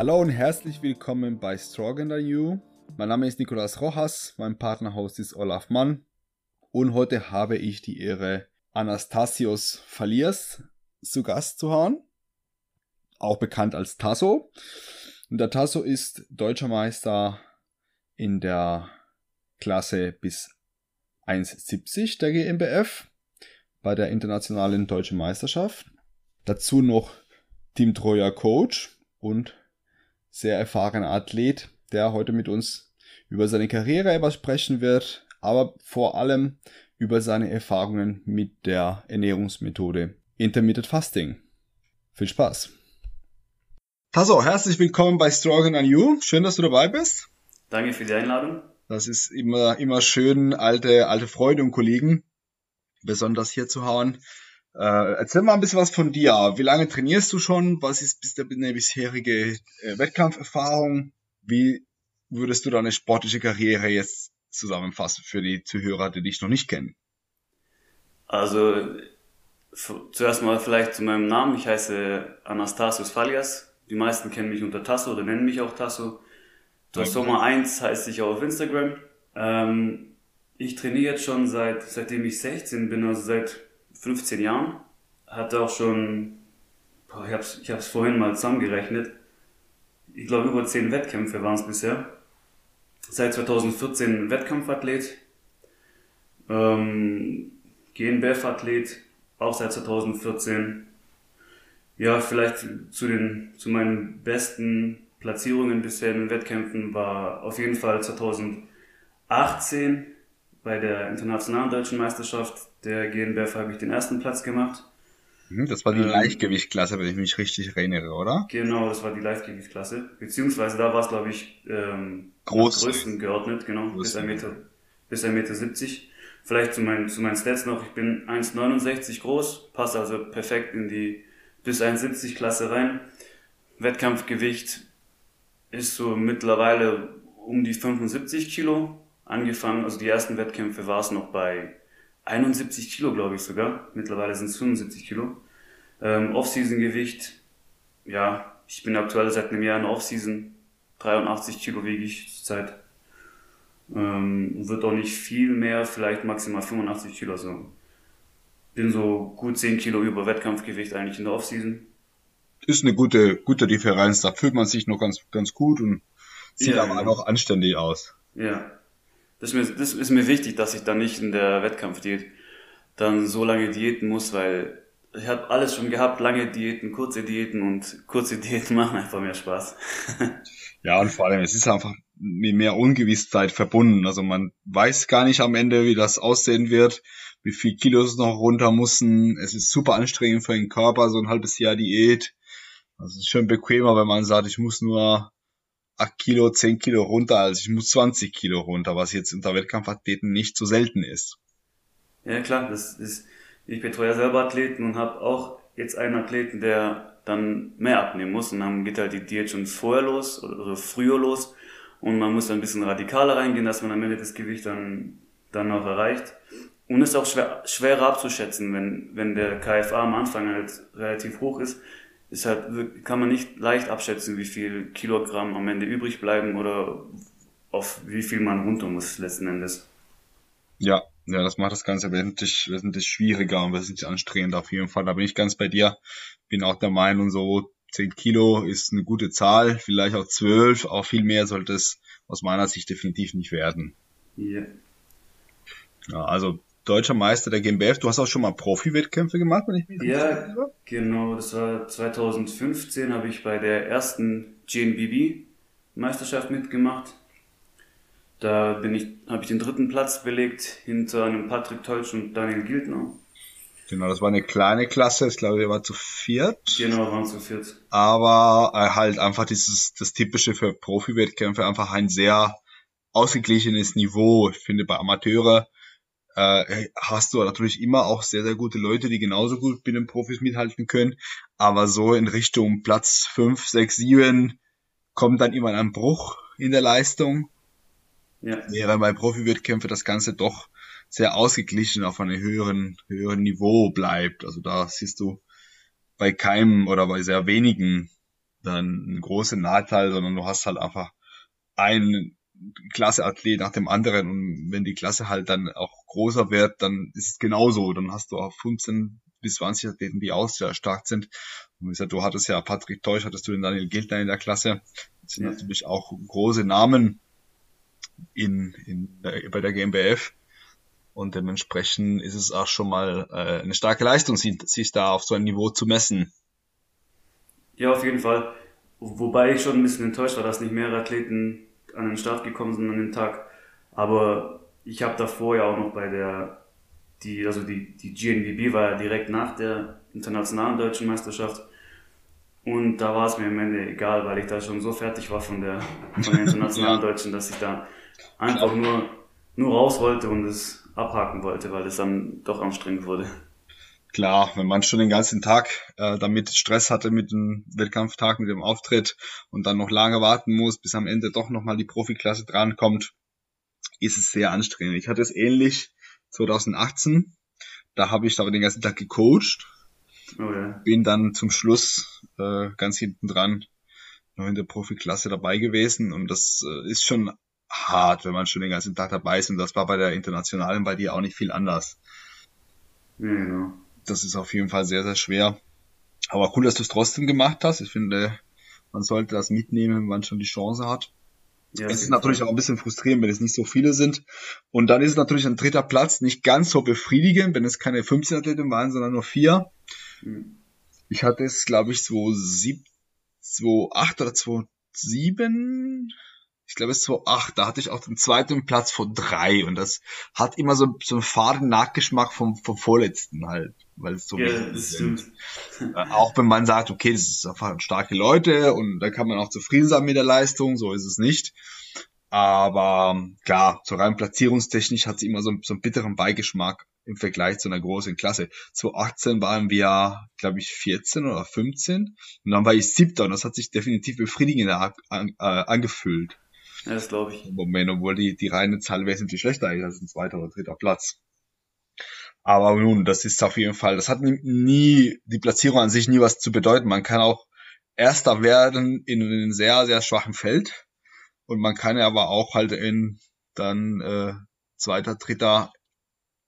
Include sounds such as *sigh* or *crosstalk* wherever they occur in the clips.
Hallo und herzlich willkommen bei Stronger You. Mein Name ist Nicolas Rojas, mein Partnerhost ist Olaf Mann und heute habe ich die Ehre, Anastasios Faliers zu Gast zu haben, auch bekannt als Tasso. Und der Tasso ist deutscher Meister in der Klasse bis 1,70 der GmbF bei der internationalen deutschen Meisterschaft. Dazu noch Team Troja Coach und sehr erfahrener Athlet, der heute mit uns über seine Karriere etwas sprechen wird, aber vor allem über seine Erfahrungen mit der Ernährungsmethode Intermittent Fasting. Viel Spaß! Tasso, herzlich willkommen bei Stronger Than You. Schön, dass du dabei bist. Danke für die Einladung. Das ist immer, immer schön, alte, alte Freunde und Kollegen besonders hier zu hauen. Äh, erzähl mal ein bisschen was von dir. Wie lange trainierst du schon? Was ist deine bisherige äh, Wettkampferfahrung? Wie würdest du deine sportliche Karriere jetzt zusammenfassen für die Zuhörer, die dich noch nicht kennen? Also zuerst mal vielleicht zu meinem Namen. Ich heiße Anastasios Falias. Die meisten kennen mich unter Tasso oder nennen mich auch Tasso. Das Sommer 1 heißt ich auch auf Instagram. Ähm, ich trainiere jetzt schon seit seitdem ich 16 bin, also seit 15 Jahren. Hatte auch schon, boah, ich habe es ich hab's vorhin mal zusammengerechnet, ich glaube über 10 Wettkämpfe waren es bisher. Seit 2014 Wettkampfathlet, ähm, GNBF-Athlet, auch seit 2014. Ja, vielleicht zu den, zu meinen besten Platzierungen bisher in Wettkämpfen war auf jeden Fall 2018 bei der internationalen deutschen Meisterschaft der GNBF habe ich den ersten Platz gemacht. Mhm, das war die ähm, Leichtgewichtklasse, wenn ich mich richtig erinnere, oder? Genau, das war die Leichtgewichtklasse. Beziehungsweise da war es, glaube ich, ähm, Groß. größten geordnet, genau, bis 1 Meter, bis 1 Meter 70. Vielleicht zu meinen, zu meinen Stats noch, ich bin 1,69 groß, passe also perfekt in die bis 1,70 Klasse rein. Wettkampfgewicht ist so mittlerweile um die 75 Kilo angefangen. Also die ersten Wettkämpfe war es noch bei 71 Kilo, glaube ich sogar. Mittlerweile sind es 75 Kilo. Ähm, Off-Season-Gewicht, ja, ich bin aktuell seit einem Jahr in Off-Season. 83 Kilo wiege ich zurzeit. Ähm, wird auch nicht viel mehr, vielleicht maximal 85 Kilo. Also bin so gut 10 Kilo über Wettkampfgewicht eigentlich in der Off-Season. Ist eine gute, gute Differenz. Da fühlt man sich noch ganz, ganz gut und sieht ja, aber genau. auch anständig aus. Ja. Das ist, mir, das ist mir wichtig, dass ich dann nicht in der Wettkampfdiät dann so lange diäten muss, weil ich habe alles schon gehabt, lange Diäten, kurze Diäten und kurze Diäten *laughs* machen einfach mehr Spaß. *laughs* ja, und vor allem, es ist einfach mit mehr Ungewissheit verbunden. Also man weiß gar nicht am Ende, wie das aussehen wird, wie viel Kilos noch runter müssen. Es ist super anstrengend für den Körper, so ein halbes Jahr Diät. Also es ist schon bequemer, wenn man sagt, ich muss nur 8 Kilo, 10 Kilo runter, als ich muss 20 Kilo runter, was jetzt unter Wettkampfathleten nicht so selten ist. Ja klar, das ist, ich betreue ja selber Athleten und habe auch jetzt einen Athleten, der dann mehr abnehmen muss und dann geht halt die Diät schon vorher los oder, oder früher los und man muss dann ein bisschen radikaler reingehen, dass man am Ende das Gewicht dann, dann auch erreicht. Und ist auch schwer, schwerer abzuschätzen, wenn, wenn der KFA am Anfang halt relativ hoch ist, ist halt, kann man nicht leicht abschätzen, wie viel Kilogramm am Ende übrig bleiben oder auf wie viel man runter muss letzten Endes. Ja, ja, das macht das Ganze wesentlich, wesentlich schwieriger und wesentlich anstrengender auf jeden Fall. Da bin ich ganz bei dir. Bin auch der Meinung, so 10 Kilo ist eine gute Zahl, vielleicht auch 12, auch viel mehr sollte es aus meiner Sicht definitiv nicht werden. Yeah. Ja, also deutscher Meister der GmbF. Du hast auch schon mal Profi-Wettkämpfe gemacht, wenn ich mich Ja, genau. Das war 2015, habe ich bei der ersten GNBB Meisterschaft mitgemacht. Da bin ich, habe ich den dritten Platz belegt hinter einem Patrick Teutsch und Daniel Gildner. Genau, das war eine kleine Klasse. Ich glaube, wir waren zu viert. Genau, waren zu viert. Aber äh, halt einfach dieses, das typische für Profi-Wettkämpfe, einfach ein sehr ausgeglichenes Niveau. Ich finde, bei Amateure äh, hast du natürlich immer auch sehr, sehr gute Leute, die genauso gut mit den Profis mithalten können. Aber so in Richtung Platz 5, 6, 7 kommt dann immer ein Bruch in der Leistung. Ja. Während bei Profi-Wettkämpfen das Ganze doch sehr ausgeglichen auf einem höheren, höheren Niveau bleibt. Also da siehst du bei keinem oder bei sehr wenigen dann ein großer Nachteil, sondern du hast halt einfach einen Klasseathlet nach dem anderen und wenn die Klasse halt dann auch größer wird, dann ist es genauso. Dann hast du auch 15 bis 20 Athleten, die auch sehr stark sind. Und wie gesagt, du hattest ja Patrick Teusch, hattest du den Daniel Gildner in der Klasse. Das sind ja. natürlich auch große Namen in, in, bei der GmbF. Und dementsprechend ist es auch schon mal äh, eine starke Leistung, sich da auf so ein Niveau zu messen. Ja, auf jeden Fall. Wobei ich schon ein bisschen enttäuscht war, dass nicht mehrere Athleten an den Start gekommen sind an dem Tag. Aber ich habe davor ja auch noch bei der, die, also die, die GNBB war ja direkt nach der internationalen deutschen Meisterschaft. Und da war es mir am Ende egal, weil ich da schon so fertig war von der, von der internationalen *laughs* deutschen, dass ich da einfach nur, nur raus wollte und es abhaken wollte, weil es dann doch anstrengend wurde. Klar, wenn man schon den ganzen Tag äh, damit Stress hatte mit dem Wettkampftag, mit dem Auftritt und dann noch lange warten muss, bis am Ende doch nochmal die Profiklasse drankommt, ist es sehr anstrengend. Ich hatte es ähnlich 2018. Da habe ich aber den ganzen Tag gecoacht. Oh ja. Bin dann zum Schluss äh, ganz hinten dran noch in der Profiklasse dabei gewesen und das äh, ist schon hart, wenn man schon den ganzen Tag dabei ist und das war bei der internationalen bei dir auch nicht viel anders. Ja, genau das ist auf jeden Fall sehr, sehr schwer. Aber cool, dass du es trotzdem gemacht hast. Ich finde, man sollte das mitnehmen, wenn man schon die Chance hat. Ja, es ist natürlich auch ein bisschen frustrierend, wenn es nicht so viele sind. Und dann ist es natürlich ein dritter Platz nicht ganz so befriedigend, wenn es keine 15 Athleten waren, sondern nur vier. Mhm. Ich hatte es, glaube ich, 2007, 2008 oder 2007 ich glaube es war acht, da hatte ich auch den zweiten Platz vor drei und das hat immer so, so einen faden Nachgeschmack vom, vom vorletzten halt, weil es so ja, das sind. *laughs* Äh, auch wenn man sagt, okay, das ist einfach starke Leute und da kann man auch zufrieden sein mit der Leistung, so ist es nicht. Aber klar, so rein platzierungstechnisch hat sie immer so, so einen bitteren Beigeschmack im Vergleich zu einer großen Klasse. 2018 waren wir, glaube ich, 14 oder 15 und dann war ich siebter und das hat sich definitiv befriedigender an, äh, angefühlt. Ja, das glaube ich. Im Moment, obwohl die, die reine Zahl wesentlich schlechter ist als ein zweiter oder dritter Platz. Aber nun, das ist auf jeden Fall, das hat nie, die Platzierung an sich nie was zu bedeuten. Man kann auch Erster werden in einem sehr, sehr schwachen Feld. Und man kann aber auch halt in dann äh, zweiter, dritter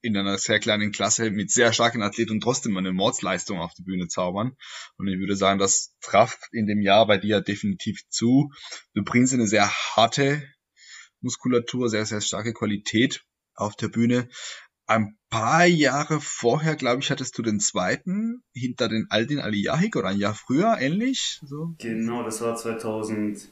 in einer sehr kleinen Klasse mit sehr starken Athleten trotzdem eine Mordsleistung auf die Bühne zaubern. Und ich würde sagen, das traf in dem Jahr bei dir definitiv zu. Du bringst eine sehr harte Muskulatur, sehr, sehr starke Qualität auf der Bühne. Ein paar Jahre vorher, glaube ich, hattest du den zweiten hinter den Aldin Aliyahik oder ein Jahr früher, ähnlich? So. Genau, das war 2000,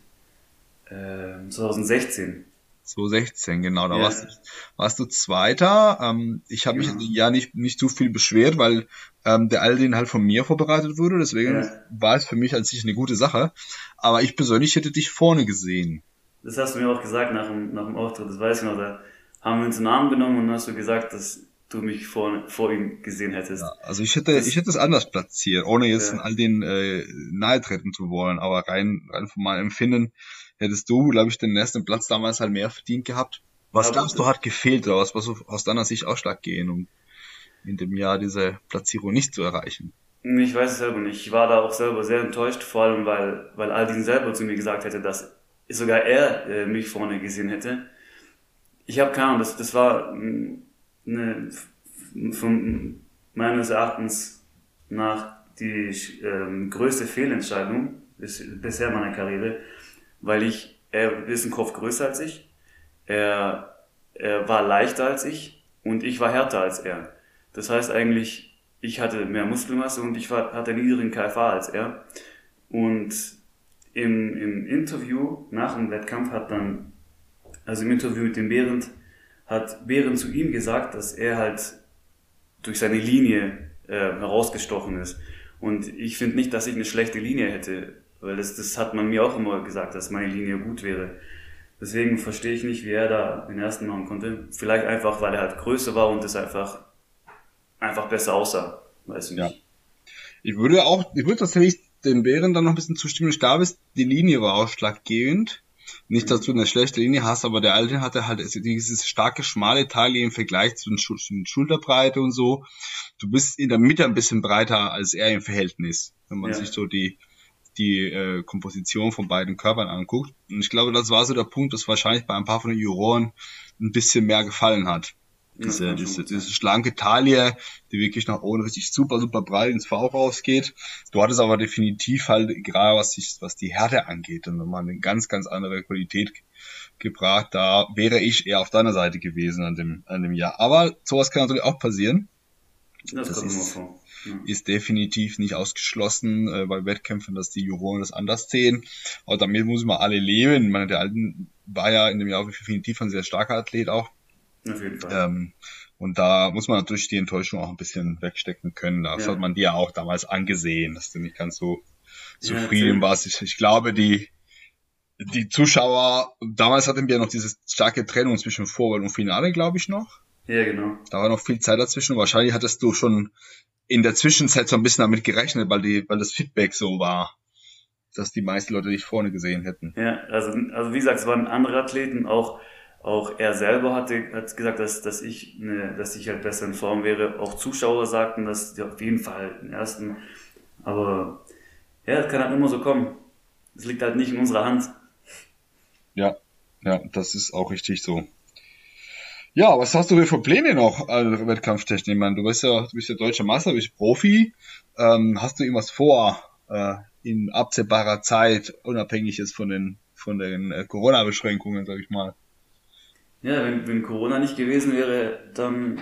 äh, 2016. 2016, genau, da ja. warst, du, warst du Zweiter. Ähm, ich habe mich ja. ja nicht, nicht zu viel beschwert, weil ähm, der Aldin halt von mir vorbereitet wurde, deswegen ja. war es für mich als sich eine gute Sache. Aber ich persönlich hätte dich vorne gesehen. Das hast du mir auch gesagt nach dem, nach dem Auftritt, das weiß ich noch, da haben wir uns einen Arm genommen und hast du gesagt, dass du mich vor, vor ihm gesehen hättest. Ja, also ich hätte, das, ich hätte es anders platziert, ohne jetzt ja. all den äh, nahe treten zu wollen, aber rein, rein von meinem Empfinden hättest du, glaube ich, den ersten Platz damals halt mehr verdient gehabt. Was ja, glaubst du hat gefehlt oder was, was aus deiner Sicht Ausschlag gehen, um in dem Jahr diese Platzierung nicht zu erreichen? Ich weiß es selber nicht. Ich war da auch selber sehr enttäuscht, vor allem weil, weil Aldin selber zu mir gesagt hätte, dass sogar er äh, mich vorne gesehen hätte. Ich habe keine Ahnung, das, das war eine, von meines Erachtens nach die ähm, größte Fehlentscheidung bis, bisher meiner Karriere, weil ich, er ist ein Kopf größer als ich, er, er war leichter als ich und ich war härter als er. Das heißt eigentlich, ich hatte mehr Muskelmasse und ich war, hatte niedrigen KFA als er. Und im, im Interview nach dem Wettkampf hat dann, also im Interview mit dem Behrend, hat Behrend zu ihm gesagt, dass er halt durch seine Linie äh, herausgestochen ist. Und ich finde nicht, dass ich eine schlechte Linie hätte. Weil das, das hat man mir auch immer gesagt, dass meine Linie gut wäre. Deswegen verstehe ich nicht, wie er da den ersten machen konnte. Vielleicht einfach, weil er halt größer war und es einfach, einfach besser aussah. Weiß ich nicht. Ja. Ich würde auch, ich würde tatsächlich den Bären dann noch ein bisschen zustimmen. Ich glaube, die Linie war ausschlaggebend. Nicht, dass du eine schlechte Linie hast, aber der alte hatte halt dieses starke, schmale Teil im Vergleich zu den, Schul Schulterbreite und so. Du bist in der Mitte ein bisschen breiter als er im Verhältnis. Wenn man ja. sich so die, die äh, Komposition von beiden Körpern anguckt. Und ich glaube, das war so der Punkt, dass wahrscheinlich bei ein paar von den Juroren ein bisschen mehr gefallen hat. Diese, diese, diese schlanke Taille, die wirklich nach oben richtig super, super breit ins V rausgeht. Du hattest aber definitiv halt, gerade was, sich, was die Härte angeht, und nochmal eine ganz, ganz andere Qualität gebracht. Da wäre ich eher auf deiner Seite gewesen an dem, an dem Jahr. Aber sowas kann natürlich auch passieren. Das, das ist, ja. ist definitiv nicht ausgeschlossen äh, bei Wettkämpfen, dass die Juroren das anders sehen. Aber damit muss man alle leben. Ich meine, der Alten war ja in dem Jahr definitiv ein sehr starker Athlet auch. Auf jeden Fall. Ähm, und da muss man natürlich die Enttäuschung auch ein bisschen wegstecken können. Das ja. hat man dir auch damals angesehen, dass du nicht ganz so zufrieden ja, warst. Ich, ich glaube, die, die Zuschauer, damals hatten wir noch diese starke Trennung zwischen Vorwahl und Finale, glaube ich noch. Ja, genau. Da war noch viel Zeit dazwischen. Wahrscheinlich hattest du schon in der Zwischenzeit so ein bisschen damit gerechnet, weil die, weil das Feedback so war, dass die meisten Leute dich vorne gesehen hätten. Ja, also, also wie gesagt, es waren andere Athleten, auch auch er selber hatte hat gesagt, dass, dass ich eine, dass ich halt besser in Form wäre. Auch Zuschauer sagten, dass die auf jeden Fall den ersten. Aber ja, es kann halt immer so kommen. Es liegt halt nicht in unserer Hand. Ja, ja, das ist auch richtig so. Ja, was hast du für Pläne noch, also Wettkampftechnik? Ich meine, du bist ja, du bist ja deutscher Meister, du bist Profi. Ähm, hast du irgendwas vor äh, in absehbarer Zeit, unabhängig jetzt von den von den äh, Corona-Beschränkungen, sag ich mal? Ja, wenn, wenn Corona nicht gewesen wäre, dann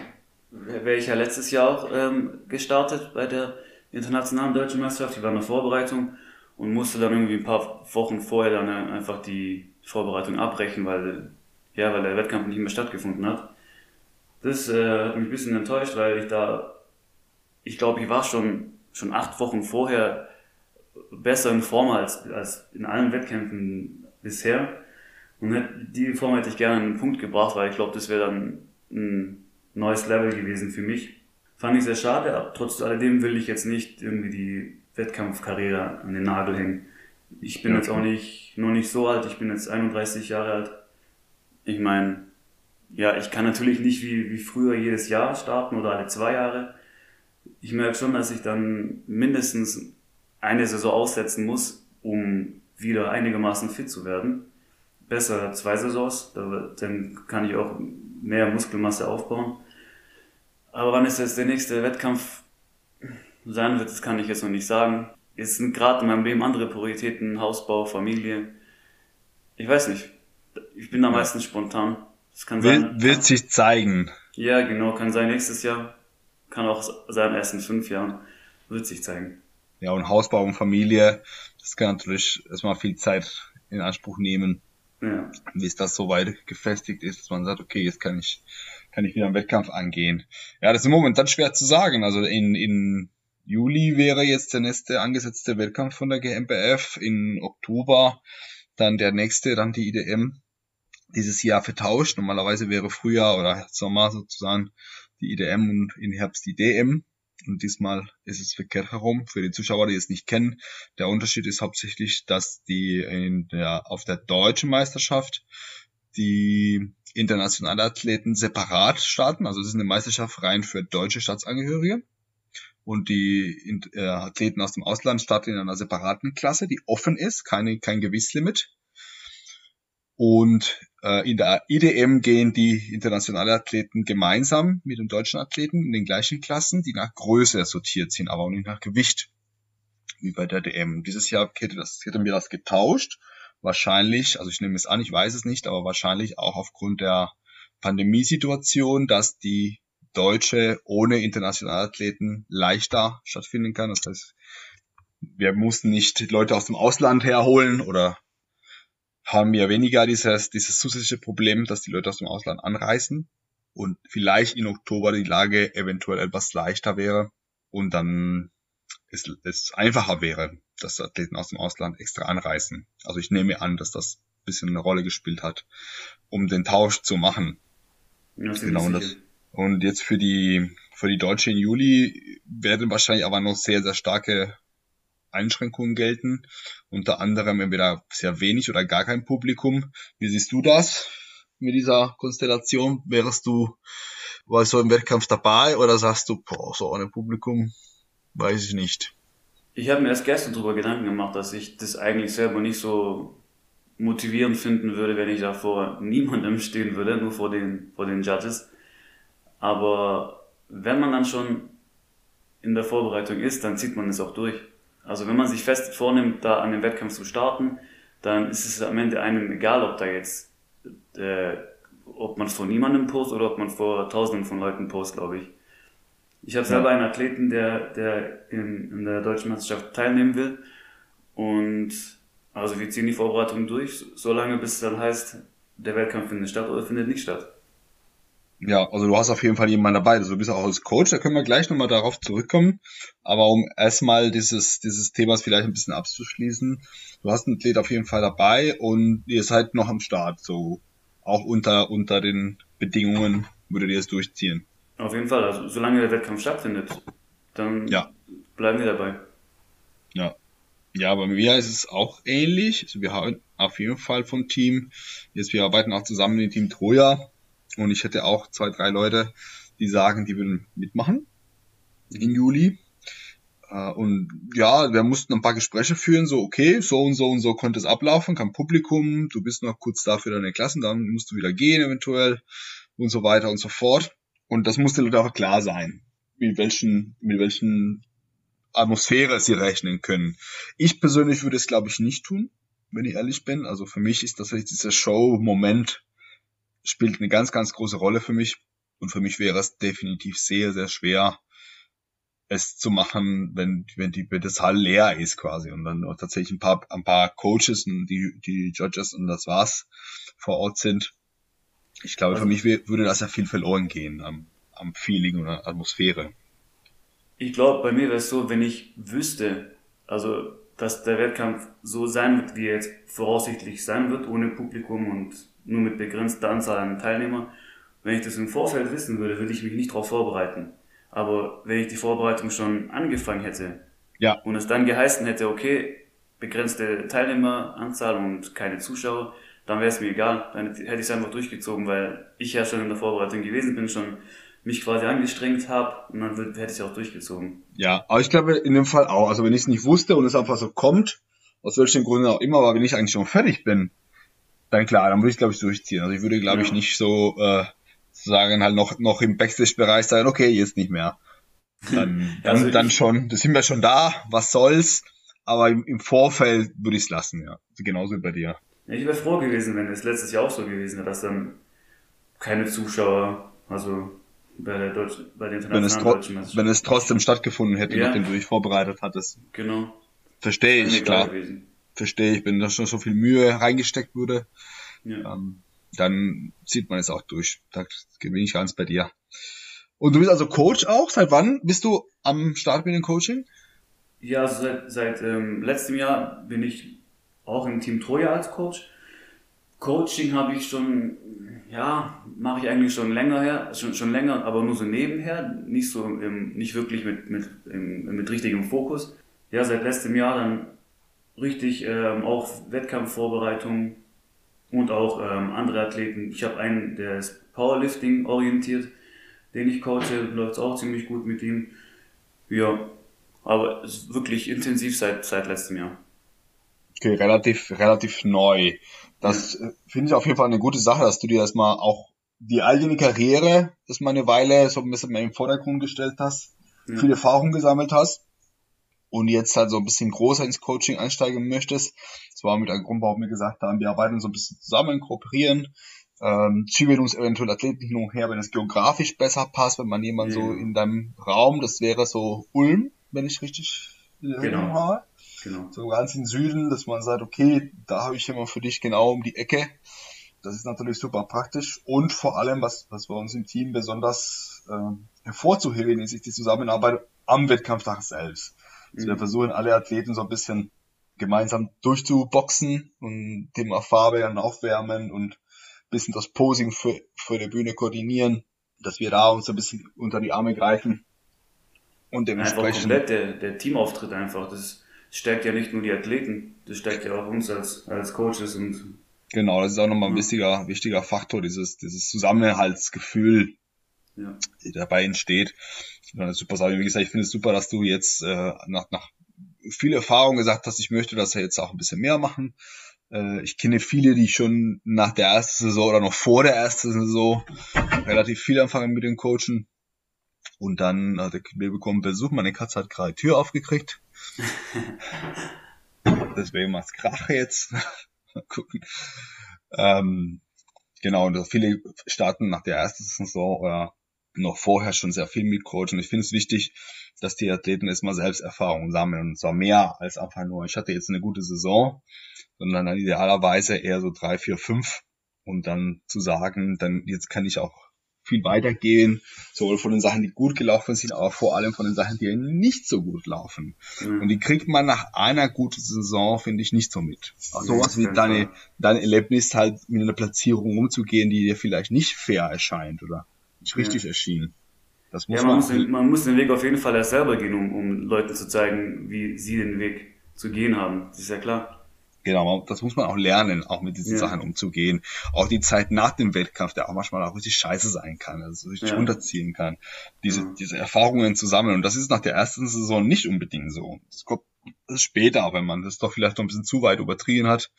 wäre ich ja letztes Jahr auch ähm, gestartet bei der internationalen deutschen Meisterschaft. Ich war in der Vorbereitung und musste dann irgendwie ein paar Wochen vorher dann einfach die Vorbereitung abbrechen, weil, ja, weil der Wettkampf nicht mehr stattgefunden hat. Das äh, hat mich ein bisschen enttäuscht, weil ich da, ich glaube, ich war schon, schon acht Wochen vorher besser in Form als, als in allen Wettkämpfen bisher. Und die Form hätte ich gerne einen Punkt gebracht, weil ich glaube, das wäre dann ein neues Level gewesen für mich. Fand ich sehr schade, aber trotz alledem will ich jetzt nicht irgendwie die Wettkampfkarriere an den Nagel hängen. Ich bin ja, jetzt auch nicht, noch nicht so alt, ich bin jetzt 31 Jahre alt. Ich meine, ja, ich kann natürlich nicht wie, wie früher jedes Jahr starten oder alle zwei Jahre. Ich merke schon, dass ich dann mindestens eine Saison aussetzen muss, um wieder einigermaßen fit zu werden besser zwei Saisons, dann kann ich auch mehr Muskelmasse aufbauen. Aber wann ist jetzt der nächste Wettkampf sein wird, das kann ich jetzt noch nicht sagen. Es sind gerade in meinem Leben andere Prioritäten, Hausbau, Familie. Ich weiß nicht. Ich bin da meistens spontan. Das kann sein. Will, wird sich zeigen. Ja, genau, kann sein nächstes Jahr. Kann auch sein erst in fünf Jahren. Wird sich zeigen. Ja, und Hausbau und Familie, das kann natürlich erstmal viel Zeit in Anspruch nehmen. Ja. Bis das so weit gefestigt ist, dass man sagt, okay, jetzt kann ich, kann ich wieder einen Wettkampf angehen. Ja, das ist im Moment dann schwer zu sagen. Also in, in Juli wäre jetzt der nächste angesetzte Wettkampf von der GmbF. In Oktober dann der nächste, dann die IDM. Dieses Jahr vertauscht. Normalerweise wäre Frühjahr oder Sommer sozusagen die IDM und in Herbst die DM. Und diesmal ist es verkehrt herum. Für die Zuschauer, die es nicht kennen, der Unterschied ist hauptsächlich, dass die in der, auf der deutschen Meisterschaft die internationalen Athleten separat starten. Also es ist eine Meisterschaft rein für deutsche Staatsangehörige. Und die äh, Athleten aus dem Ausland starten in einer separaten Klasse, die offen ist, keine, kein Gewichtslimit. Und äh, in der IDM gehen die internationalen Athleten gemeinsam mit den deutschen Athleten in den gleichen Klassen, die nach Größe sortiert sind, aber auch nicht nach Gewicht, wie bei der DM. Dieses Jahr hätte das, hätten wir das getauscht. Wahrscheinlich, also ich nehme es an, ich weiß es nicht, aber wahrscheinlich auch aufgrund der Pandemiesituation, dass die Deutsche ohne internationale Athleten leichter stattfinden kann. Das heißt, wir mussten nicht Leute aus dem Ausland herholen oder haben wir weniger dieses, dieses zusätzliche Problem, dass die Leute aus dem Ausland anreisen und vielleicht in Oktober die Lage eventuell etwas leichter wäre und dann es, es einfacher wäre, dass Athleten aus dem Ausland extra anreisen. Also ich nehme an, dass das ein bisschen eine Rolle gespielt hat, um den Tausch zu machen. Ja, genau. Und, das, und jetzt für die, für die Deutsche in Juli werden wahrscheinlich aber noch sehr, sehr starke Einschränkungen gelten. Unter anderem entweder sehr wenig oder gar kein Publikum. Wie siehst du das mit dieser Konstellation? Wärst du bei so im Wettkampf dabei oder sagst du, boah, so ohne Publikum weiß ich nicht? Ich habe mir erst gestern darüber Gedanken gemacht, dass ich das eigentlich selber nicht so motivierend finden würde, wenn ich da vor niemandem stehen würde, nur vor den, vor den Judges. Aber wenn man dann schon in der Vorbereitung ist, dann zieht man es auch durch. Also wenn man sich fest vornimmt, da an dem Wettkampf zu starten, dann ist es am Ende einem egal, ob da jetzt, äh, ob man es vor niemandem post oder ob man vor tausenden von Leuten post, glaube ich. Ich habe selber einen Athleten, der, der in, in der deutschen Meisterschaft teilnehmen will und also wir ziehen die Vorbereitung durch, solange bis es dann heißt, der Wettkampf findet statt oder findet nicht statt. Ja, also du hast auf jeden Fall jemanden dabei. Also du bist auch als Coach, da können wir gleich nochmal darauf zurückkommen. Aber um erstmal dieses, dieses Themas vielleicht ein bisschen abzuschließen, du hast einen Athlet auf jeden Fall dabei und ihr seid noch am Start, so auch unter, unter den Bedingungen würdet ihr es durchziehen. Auf jeden Fall, also solange der Wettkampf stattfindet, dann ja. bleiben wir dabei. Ja, ja, bei mir ist es auch ähnlich. Also wir haben auf jeden Fall vom Team, jetzt wir arbeiten auch zusammen im Team Troja und ich hätte auch zwei, drei Leute, die sagen, die würden mitmachen im Juli. Äh, und ja, wir mussten ein paar Gespräche führen, so okay, so und so und so konnte es ablaufen, kein Publikum, du bist noch kurz da für deine Klassen, dann musst du wieder gehen eventuell und so weiter und so fort. Und das musste Leute auch klar sein, mit welchen, mit welchen Atmosphäre sie rechnen können. Ich persönlich würde es, glaube ich, nicht tun, wenn ich ehrlich bin. Also für mich ist das dieser Show-Moment spielt eine ganz, ganz große Rolle für mich. Und für mich wäre es definitiv sehr, sehr schwer, es zu machen, wenn, wenn die wenn das Hall leer ist quasi und dann tatsächlich ein paar, ein paar Coaches und die, die Judges und das war's vor Ort sind. Ich glaube, also, für mich würde das ja viel verloren gehen am, am Feeling oder Atmosphäre. Ich glaube, bei mir wäre es so, wenn ich wüsste, also, dass der Wettkampf so sein wird, wie er jetzt voraussichtlich sein wird, ohne Publikum und nur mit begrenzter Anzahl an Teilnehmern. Wenn ich das im Vorfeld wissen würde, würde ich mich nicht darauf vorbereiten. Aber wenn ich die Vorbereitung schon angefangen hätte ja. und es dann geheißen hätte, okay, begrenzte Teilnehmeranzahl und keine Zuschauer, dann wäre es mir egal. Dann hätte ich es einfach durchgezogen, weil ich ja schon in der Vorbereitung gewesen bin, schon mich quasi angestrengt habe und dann hätte ich es auch durchgezogen. Ja, aber ich glaube in dem Fall auch. Also wenn ich es nicht wusste und es einfach so kommt, aus welchen Gründen auch immer, aber wenn ich eigentlich schon fertig bin, dann klar, dann würde ich glaube ich durchziehen. Also ich würde glaube ja. ich nicht so äh, sagen halt noch noch im Backstage-Bereich sagen, okay, jetzt nicht mehr. Dann, *laughs* dann, also dann schon, das sind wir schon da, was soll's. Aber im, im Vorfeld würde ich es lassen, ja. Genauso wie bei dir. Ja, ich wäre froh gewesen, wenn es letztes Jahr auch so gewesen wäre, dass dann keine Zuschauer, also bei der Deutsch, bei den wenn es, wenn es trotzdem stattgefunden hätte, ja. nachdem du dich vorbereitet hattest. Genau. Verstehe ich, klar. Gewesen verstehe ich, wenn da schon so viel Mühe reingesteckt wurde, ja. ähm, dann zieht man es auch durch. Da bin ich ganz bei dir. Und du bist also Coach auch? Seit wann bist du am Start mit dem Coaching? Ja, also seit, seit ähm, letztem Jahr bin ich auch im Team Troja als Coach. Coaching habe ich schon, ja, mache ich eigentlich schon länger her, schon, schon länger, aber nur so nebenher, nicht so, im, nicht wirklich mit, mit, im, mit richtigem Fokus. Ja, seit letztem Jahr dann richtig ähm, auch Wettkampfvorbereitung und auch ähm, andere Athleten. Ich habe einen, der ist Powerlifting orientiert, den ich coache, läuft auch ziemlich gut mit ihm. Ja, aber es ist wirklich intensiv seit, seit letztem Jahr. Okay, relativ, relativ neu. Das ja. Äh, finde ich auf jeden Fall eine gute Sache, dass du dir erstmal auch die eigene Karriere erstmal eine Weile so ein bisschen mehr im Vordergrund gestellt hast, ja. viel Erfahrung gesammelt hast und jetzt halt so ein bisschen großer ins Coaching einsteigen möchtest. Das war mit einem Grund, warum wir gesagt haben, wir arbeiten so ein bisschen zusammen, kooperieren, ähm, schieben uns eventuell Athleten hin und her, wenn es geografisch besser passt, wenn man jemand mhm. so in deinem Raum, das wäre so Ulm, wenn ich richtig in genau. habe. Genau. So ganz im Süden, dass man sagt, okay, da habe ich jemand für dich genau um die Ecke. Das ist natürlich super praktisch und vor allem, was, was bei uns im Team besonders äh, hervorzuheben ist, ist die Zusammenarbeit am Wettkampftag selbst. Also wir mhm. versuchen alle Athleten so ein bisschen gemeinsam durchzuboxen und Thema Farbe dann aufwärmen und ein bisschen das Posing für, für die Bühne koordinieren, dass wir da uns ein bisschen unter die Arme greifen und dementsprechend. Einfach komplett der, der Teamauftritt einfach. Das stärkt ja nicht nur die Athleten, das stärkt ja auch uns als, als Coaches und Genau, das ist auch nochmal ein wichtiger, wichtiger Faktor, dieses, dieses Zusammenhaltsgefühl, ja. die dabei entsteht. Super Sache. Wie gesagt, ich finde es super, dass du jetzt äh, nach, nach viel Erfahrung gesagt hast, ich möchte das ja jetzt auch ein bisschen mehr machen. Äh, ich kenne viele, die schon nach der ersten Saison oder noch vor der ersten Saison relativ viel anfangen mit den Coachen. Und dann hat wir bekommen Besuch, meine Katze hat gerade die Tür aufgekriegt. *laughs* Deswegen macht's Krach jetzt. *laughs* Mal gucken. Ähm, genau, und viele starten nach der ersten Saison oder noch vorher schon sehr viel mit Coach. Und ich finde es wichtig, dass die Athleten erstmal selbst Erfahrungen sammeln. Und zwar mehr als einfach nur, ich hatte jetzt eine gute Saison, sondern dann idealerweise eher so drei, vier, fünf. Und dann zu sagen, dann jetzt kann ich auch viel weitergehen, sowohl von den Sachen, die gut gelaufen sind, aber vor allem von den Sachen, die nicht so gut laufen. Mhm. Und die kriegt man nach einer guten Saison, finde ich, nicht so mit. Auch sowas wie deine, dein Erlebnis halt mit einer Platzierung umzugehen, die dir vielleicht nicht fair erscheint oder nicht richtig ja. erschien. Das muss ja, man, man, muss den, man muss den Weg auf jeden Fall erst selber gehen, um, um Leuten zu zeigen, wie sie den Weg zu gehen haben. Das ist ja klar. Genau, das muss man auch lernen, auch mit diesen ja. Sachen umzugehen. Auch die Zeit nach dem Wettkampf, der auch manchmal auch richtig scheiße sein kann, also richtig ja. runterziehen kann. Diese, ja. diese Erfahrungen zu sammeln. Und das ist nach der ersten Saison nicht unbedingt so. Das kommt später, wenn man das doch vielleicht noch ein bisschen zu weit übertrieben hat.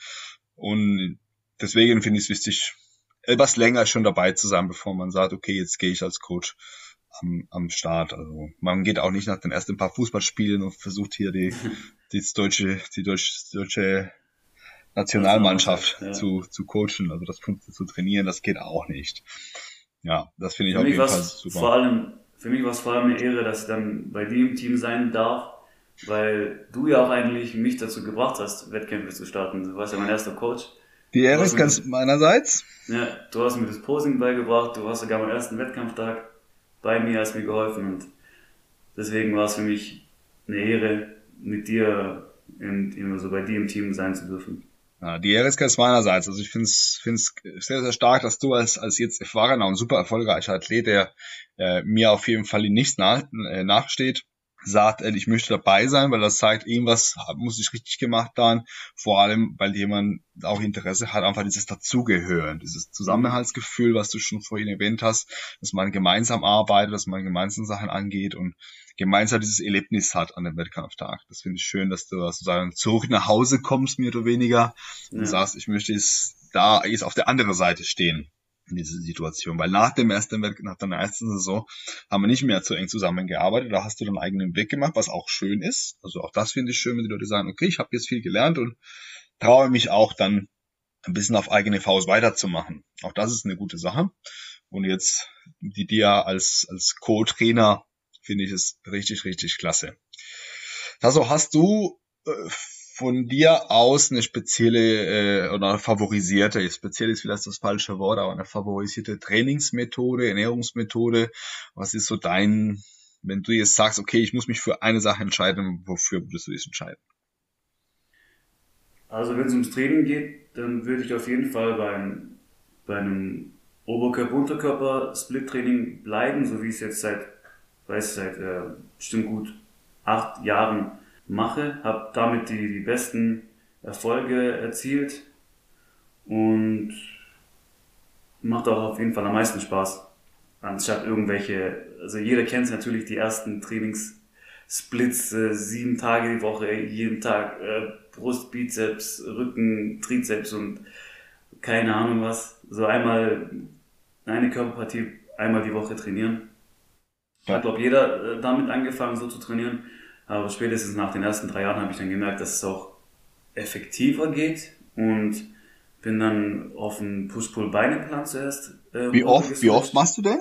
Und deswegen finde ich es wichtig, etwas länger schon dabei zu sein, bevor man sagt, okay, jetzt gehe ich als Coach am, am Start. Also man geht auch nicht nach den ersten paar Fußballspielen und versucht hier die, *laughs* die deutsche, die deutsche, deutsche Nationalmannschaft ja. zu, zu coachen, also das zu trainieren, das geht auch nicht. Ja, das finde ich für auf jeden Fall super. Vor allem, für mich war es vor allem eine Ehre, dass ich dann bei dir im Team sein darf, weil du ja auch eigentlich mich dazu gebracht hast, Wettkämpfe zu starten. Du warst ja mein erster Coach. Die Ehre ist ganz meinerseits. Ja, du hast mir das Posing beigebracht, du warst sogar am ersten Wettkampftag bei mir, hast mir geholfen und deswegen war es für mich eine Ehre, mit dir in, also bei dir im Team sein zu dürfen. Ja, die Ehre ist meinerseits. Also ich finde es sehr, sehr stark, dass du als, als jetzt erfahrener und super erfolgreicher Athlet, der äh, mir auf jeden Fall in nichts nach, äh, nachsteht, sagt, ich möchte dabei sein, weil das zeigt, irgendwas muss ich richtig gemacht haben. Vor allem, weil jemand auch Interesse hat, einfach dieses Dazugehören, dieses Zusammenhaltsgefühl, was du schon vorhin erwähnt hast, dass man gemeinsam arbeitet, dass man gemeinsam Sachen angeht und gemeinsam dieses Erlebnis hat an dem Wettkampftag. Das finde ich schön, dass du sozusagen zurück nach Hause kommst, mehr oder weniger, und ja. sagst, ich möchte jetzt da jetzt auf der anderen Seite stehen in dieser Situation. Weil nach dem ersten Wettkampf, nach deiner ersten Saison, haben wir nicht mehr zu eng zusammengearbeitet. Da hast du deinen eigenen Weg gemacht, was auch schön ist. Also auch das finde ich schön, wenn die Leute sagen, okay, ich habe jetzt viel gelernt und traue mich auch dann ein bisschen auf eigene Faust weiterzumachen. Auch das ist eine gute Sache. Und jetzt die dir als, als Co-Trainer finde ich es richtig, richtig klasse. Also hast du äh, von dir aus eine spezielle äh, oder favorisierte, speziell ist vielleicht das falsche Wort, aber eine favorisierte Trainingsmethode, Ernährungsmethode? Was ist so dein, wenn du jetzt sagst, okay, ich muss mich für eine Sache entscheiden, wofür würdest du dich entscheiden? Also wenn es ums Training geht, dann würde ich auf jeden Fall beim, bei einem Oberkörper-Unterkörper-Split-Training bleiben, so wie es jetzt seit, weiß seit äh, bestimmt gut acht Jahren mache, habe damit die, die besten Erfolge erzielt und macht auch auf jeden Fall am meisten Spaß. Anstatt irgendwelche, also jeder kennt natürlich die ersten Trainingssplits, äh, sieben Tage die Woche, jeden Tag äh, Brust, Bizeps, Rücken, Trizeps und keine Ahnung was. So einmal eine Körperpartie einmal die Woche trainieren. Ja. Hat glaube jeder äh, damit angefangen, so zu trainieren. Aber spätestens nach den ersten drei Jahren habe ich dann gemerkt, dass es auch effektiver geht und bin dann auf den Push-Pull-Beine-Plan zuerst. Äh, wie, oft, wie oft machst du denn?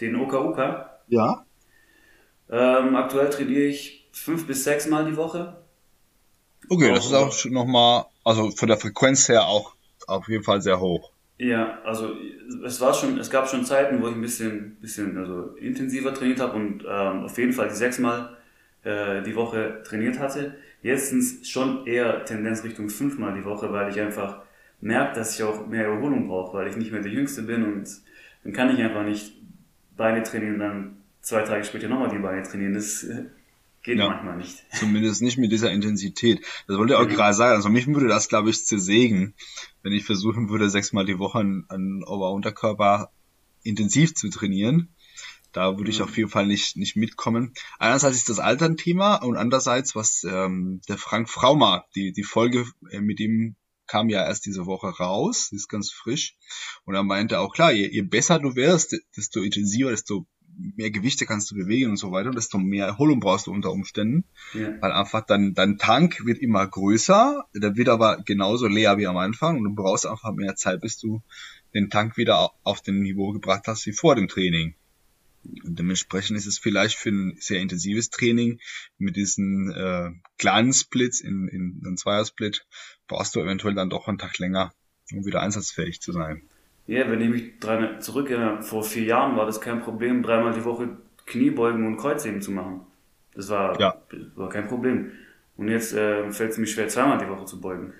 Den Oka-Oka? Ja. Ähm, aktuell trainiere ich fünf bis sechs Mal die Woche. Okay, auch das ist auch schon nochmal, also von der Frequenz her auch auf jeden Fall sehr hoch. Ja, also es war schon, es gab schon Zeiten, wo ich ein bisschen, bisschen also intensiver trainiert habe und ähm, auf jeden Fall die sechsmal äh, die Woche trainiert hatte. Jetzt schon eher Tendenz Richtung fünfmal die Woche, weil ich einfach merke, dass ich auch mehr Erholung brauche, weil ich nicht mehr der Jüngste bin und dann kann ich einfach nicht Beine trainieren und dann zwei Tage später nochmal die Beine trainieren. Das äh, geht ja, manchmal nicht. Zumindest nicht mit dieser Intensität. Das wollte ich auch ja. gerade sagen. Also mich würde das, glaube ich, zersägen, wenn ich versuchen würde, sechsmal die Woche an, an Ober-Unterkörper intensiv zu trainieren Da würde ich mhm. auf jeden Fall nicht, nicht mitkommen. Einerseits ist das Alter ein Thema und andererseits, was ähm, der Frank Frauma, die, die Folge äh, mit ihm kam ja erst diese Woche raus, ist ganz frisch. Und er meinte auch, klar, je, je besser du wirst, desto intensiver, desto mehr Gewichte kannst du bewegen und so weiter, desto mehr Erholung brauchst du unter Umständen. Ja. Weil einfach dein, dein Tank wird immer größer, der wird aber genauso leer wie am Anfang und du brauchst einfach mehr Zeit, bis du den Tank wieder auf den Niveau gebracht hast wie vor dem Training. Und dementsprechend ist es vielleicht für ein sehr intensives Training mit diesen äh, kleinen Splits in, in einem Zweiersplit brauchst du eventuell dann doch einen Tag länger, um wieder einsatzfähig zu sein. Ja, wenn ich mich dran zurückerinnere, vor vier Jahren war das kein Problem, dreimal die Woche Kniebeugen und Kreuzheben zu machen. Das war, ja. war kein Problem. Und jetzt äh, fällt es mir schwer, zweimal die Woche zu beugen.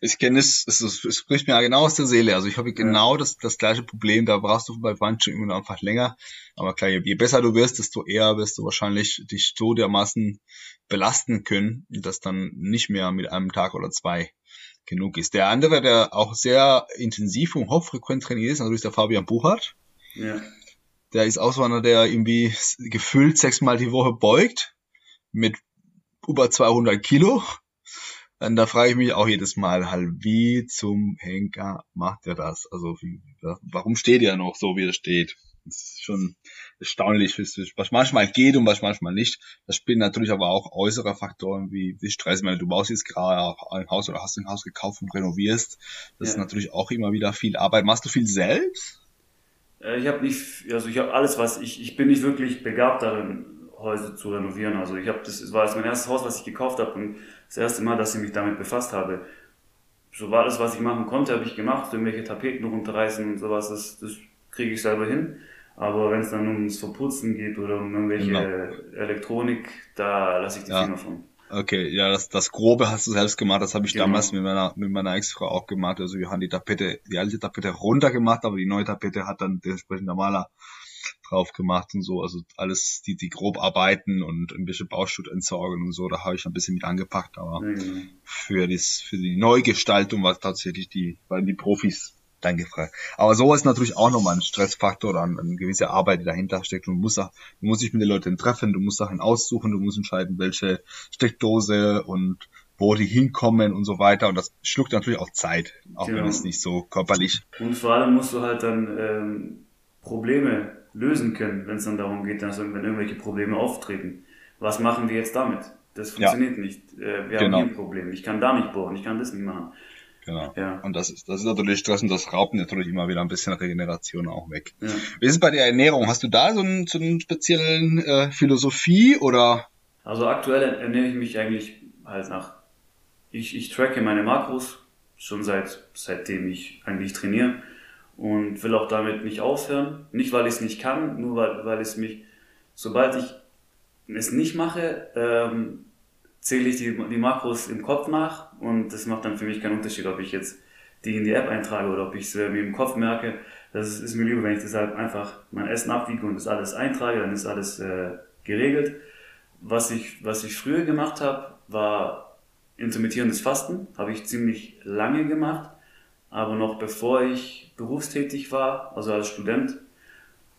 Ich kenne es, es, es spricht mir ja genau aus der Seele. Also ich habe genau ja. das, das gleiche Problem, da brauchst du bei manchen immer einfach länger. Aber klar, je, je besser du wirst, desto eher wirst du wahrscheinlich dich so dermaßen belasten können, dass dann nicht mehr mit einem Tag oder zwei genug ist. Der andere, der auch sehr intensiv und hochfrequent trainiert ist, natürlich der Fabian Buchert. Ja. Der ist auch so einer, der irgendwie gefühlt sechsmal die Woche beugt mit über 200 Kilo und da frage ich mich auch jedes Mal halt, wie zum Henker macht er das? Also wie, warum steht er noch so, wie er steht? Das ist schon erstaunlich, was manchmal geht und was manchmal nicht. Das spielen natürlich aber auch äußere Faktoren wie, wie Stress. Wenn du baust jetzt gerade ein Haus oder hast ein Haus gekauft und renovierst, das ja. ist natürlich auch immer wieder viel Arbeit. Machst du viel selbst? Äh, ich habe nicht, also ich habe alles, was ich, ich bin nicht wirklich begabt darin, Häuser zu renovieren. Also ich habe das, war jetzt mein erstes Haus, was ich gekauft habe und das erste Mal, dass ich mich damit befasst habe. So war alles, was ich machen konnte, habe ich gemacht. Irgendwelche Tapeten runterreißen und sowas, das, das kriege ich selber hin. Aber wenn es dann ums Verputzen geht oder um irgendwelche genau. Elektronik, da lasse ich die ja. Finger von. Okay, ja, das, das Grobe hast du selbst gemacht, das habe ich genau. damals mit meiner, mit meiner Ex-Frau auch gemacht. Also wir haben die Tapete, die alte Tapete runtergemacht, aber die neue Tapete hat dann dementsprechend der Maler drauf gemacht und so. Also alles, die, die grob arbeiten und irgendwelche Bauschutt entsorgen und so, da habe ich ein bisschen mit angepackt. Aber mhm. für, das, für die Neugestaltung war tatsächlich die, waren die Profis dann gefragt. Aber sowas ist natürlich auch nochmal ein Stressfaktor oder eine, eine gewisse Arbeit, die dahinter steckt. Du musst, auch, du musst dich mit den Leuten treffen, du musst Sachen aussuchen, du musst entscheiden, welche Steckdose und wo die hinkommen und so weiter. Und das schluckt natürlich auch Zeit, auch genau. wenn es nicht so körperlich. Und vor allem musst du halt dann ähm, Probleme lösen können, wenn es dann darum geht, dass wenn irgendwelche Probleme auftreten. Was machen wir jetzt damit? Das funktioniert ja. nicht. Äh, wir genau. haben hier ein Problem. Ich kann da nicht bohren, ich kann das nicht machen. Genau. Ja. Und das ist, das ist natürlich Stress und das raubt natürlich immer wieder ein bisschen Regeneration auch weg. Ja. Wie ist es bei der Ernährung? Hast du da so einen, so einen speziellen äh, Philosophie oder? Also aktuell ernähre ich mich eigentlich halt nach. Ich, ich tracke meine Makros schon seit seitdem ich eigentlich trainiere und will auch damit nicht aufhören. Nicht, weil ich es nicht kann, nur weil, weil es mich, sobald ich es nicht mache, ähm, zähle ich die, die Makros im Kopf nach und das macht dann für mich keinen Unterschied, ob ich jetzt die in die App eintrage oder ob ich es mir im Kopf merke. Das ist, ist mir lieber, wenn ich deshalb einfach mein Essen abwiege und das alles eintrage, dann ist alles äh, geregelt. Was ich, was ich früher gemacht habe, war intermittierendes Fasten. Habe ich ziemlich lange gemacht aber noch bevor ich berufstätig war, also als Student,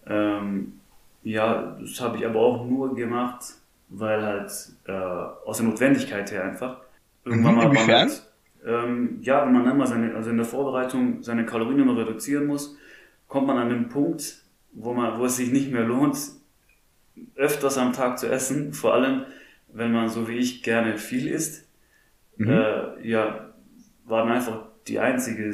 ähm, ja, das habe ich aber auch nur gemacht, weil halt äh, aus der Notwendigkeit her einfach. Irgendwann mal Inwiefern? Halt, ähm, ja, wenn man dann mal seine, also in der Vorbereitung seine Kalorien immer reduzieren muss, kommt man an den Punkt, wo man, wo es sich nicht mehr lohnt, öfters am Tag zu essen, vor allem wenn man so wie ich gerne viel isst. Mhm. Äh, ja, war dann einfach die einzige,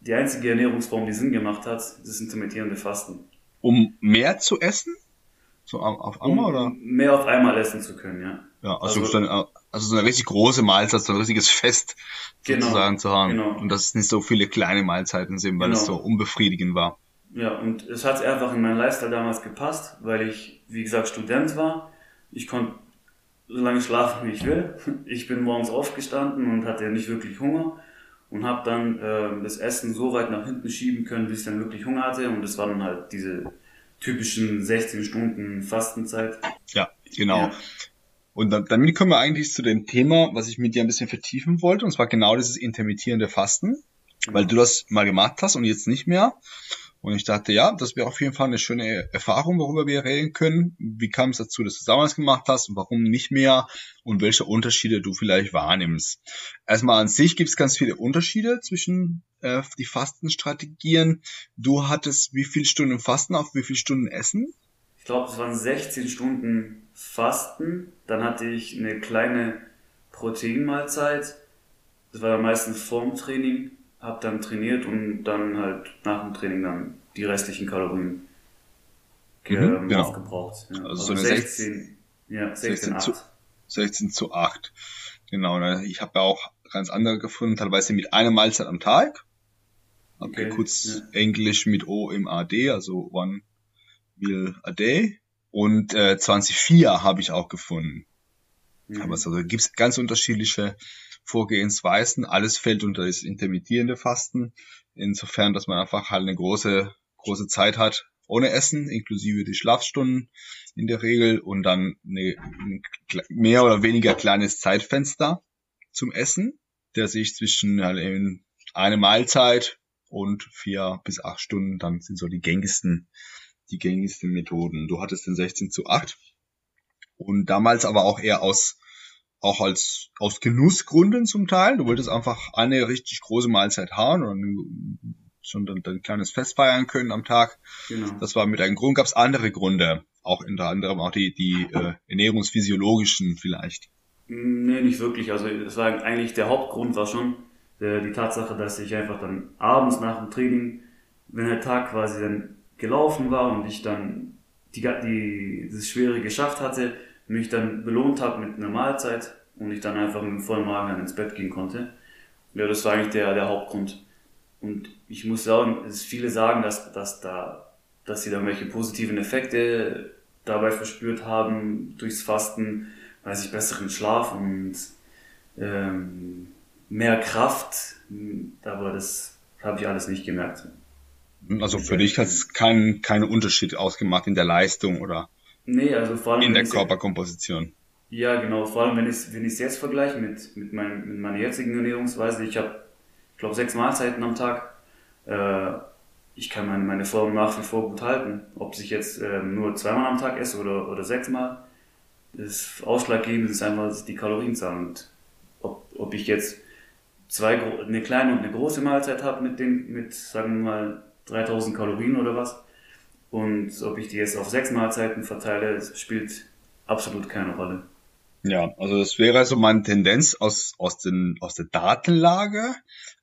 die einzige Ernährungsform, die Sinn gemacht hat, das intermittierende Fasten. Um mehr zu essen? So auf einmal um oder? Mehr auf einmal essen zu können, ja. Ja, also, also, dann, also so eine richtig große Mahlzeit, so ein richtiges Fest genau, sozusagen zu haben. Genau. Und dass es nicht so viele kleine Mahlzeiten sind, weil genau. es so unbefriedigend war. Ja, und es hat einfach in meinen Lifestyle damals gepasst, weil ich, wie gesagt, Student war. Ich konnte so lange schlafen, wie ich will. Ich bin morgens aufgestanden und hatte nicht wirklich Hunger und habe dann äh, das Essen so weit nach hinten schieben können, bis ich dann wirklich Hunger hatte. Und das war dann halt diese typischen 16 Stunden Fastenzeit. Ja, genau. Ja. Und dann, damit kommen wir eigentlich zu dem Thema, was ich mit dir ein bisschen vertiefen wollte, und zwar genau dieses intermittierende Fasten, weil du das mal gemacht hast und jetzt nicht mehr. Und ich dachte, ja, das wäre auf jeden Fall eine schöne Erfahrung, worüber wir reden können. Wie kam es dazu, dass du damals gemacht hast und warum nicht mehr und welche Unterschiede du vielleicht wahrnimmst. Erstmal an sich gibt es ganz viele Unterschiede zwischen äh, die Fastenstrategien. Du hattest wie viele Stunden Fasten auf wie viele Stunden Essen? Ich glaube, es waren 16 Stunden Fasten. Dann hatte ich eine kleine Proteinmahlzeit. Das war meistens vorm Training habe dann trainiert und dann halt nach dem Training dann die restlichen Kalorien mhm, genau. aufgebraucht. Ja. Also, also so 16, ja, 16, 16 zu, 16 zu 8. Genau, ne? ich habe ja auch ganz andere gefunden, teilweise mit einer Mahlzeit am Tag. Okay, okay kurz ja. Englisch mit O im AD, also One Meal a Day. Und äh, 24 habe ich auch gefunden. Mhm. Aber also gibt's ganz unterschiedliche Vorgehensweisen. Alles fällt unter das intermittierende Fasten. Insofern, dass man einfach halt eine große, große Zeit hat ohne Essen, inklusive die Schlafstunden in der Regel und dann eine, ein mehr oder weniger kleines Zeitfenster zum Essen, der sich zwischen halt eben eine Mahlzeit und vier bis acht Stunden dann sind so die gängigsten, die gängigsten Methoden. Du hattest den 16 zu 8 und damals aber auch eher aus auch als aus Genussgründen zum Teil. Du wolltest einfach eine richtig große Mahlzeit haben und schon dann, ein kleines Fest feiern können am Tag. Genau. Das war mit einem Grund. Gab es andere Gründe, auch unter anderem auch die, die äh, ernährungsphysiologischen vielleicht. Nee, nicht wirklich. Also das war eigentlich der Hauptgrund war schon der, die Tatsache, dass ich einfach dann abends nach dem Training, wenn der Tag quasi dann gelaufen war und ich dann die, die, das Schwere geschafft hatte, mich dann belohnt habe mit einer Mahlzeit und ich dann einfach mit dem vollen Magen dann ins Bett gehen konnte. Ja, das war eigentlich der, der Hauptgrund. Und ich muss sagen, es viele sagen, dass, dass da, dass sie da irgendwelche positiven Effekte dabei verspürt haben durchs Fasten, weiß ich, besseren Schlaf und ähm, mehr Kraft. Aber das habe ich alles nicht gemerkt. Also für dich hat es keinen keinen Unterschied ausgemacht in der Leistung oder? Nee, also vor allem. In der Körperkomposition. Ja, genau. Vor allem, wenn ich wenn es jetzt vergleiche mit, mit, mein, mit meiner jetzigen Ernährungsweise. Ich habe, ich glaube, sechs Mahlzeiten am Tag. Äh, ich kann meine, meine Form nach wie vor gut halten. Ob ich jetzt äh, nur zweimal am Tag esse oder, oder sechsmal. Das Ausschlaggebende ist einfach die Kalorienzahl. Und ob, ob ich jetzt zwei, eine kleine und eine große Mahlzeit habe mit, den, mit, sagen wir mal, 3000 Kalorien oder was, und ob ich die jetzt auf sechs Mahlzeiten verteile, spielt absolut keine Rolle. Ja, also das wäre so meine Tendenz aus, aus, den, aus der Datenlage.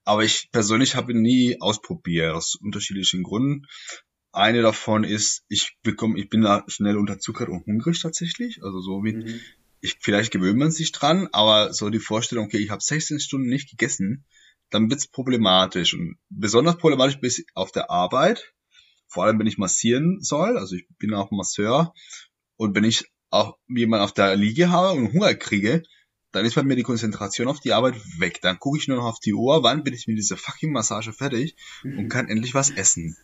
Aber ich persönlich habe nie ausprobiert, aus unterschiedlichen Gründen. Eine davon ist, ich bekomme, ich bin da schnell unterzuckert und hungrig tatsächlich. Also so wie, mhm. ich, vielleicht gewöhnt man sich dran, aber so die Vorstellung, okay, ich habe 16 Stunden nicht gegessen, dann wird's problematisch. Und besonders problematisch bis auf der Arbeit, vor allem wenn ich massieren soll, also ich bin auch Masseur und wenn ich auch jemanden auf der Liege habe und Hunger kriege, dann ist bei mir die Konzentration auf die Arbeit weg. Dann gucke ich nur noch auf die Uhr, wann bin ich mit dieser fucking Massage fertig mhm. und kann endlich was essen.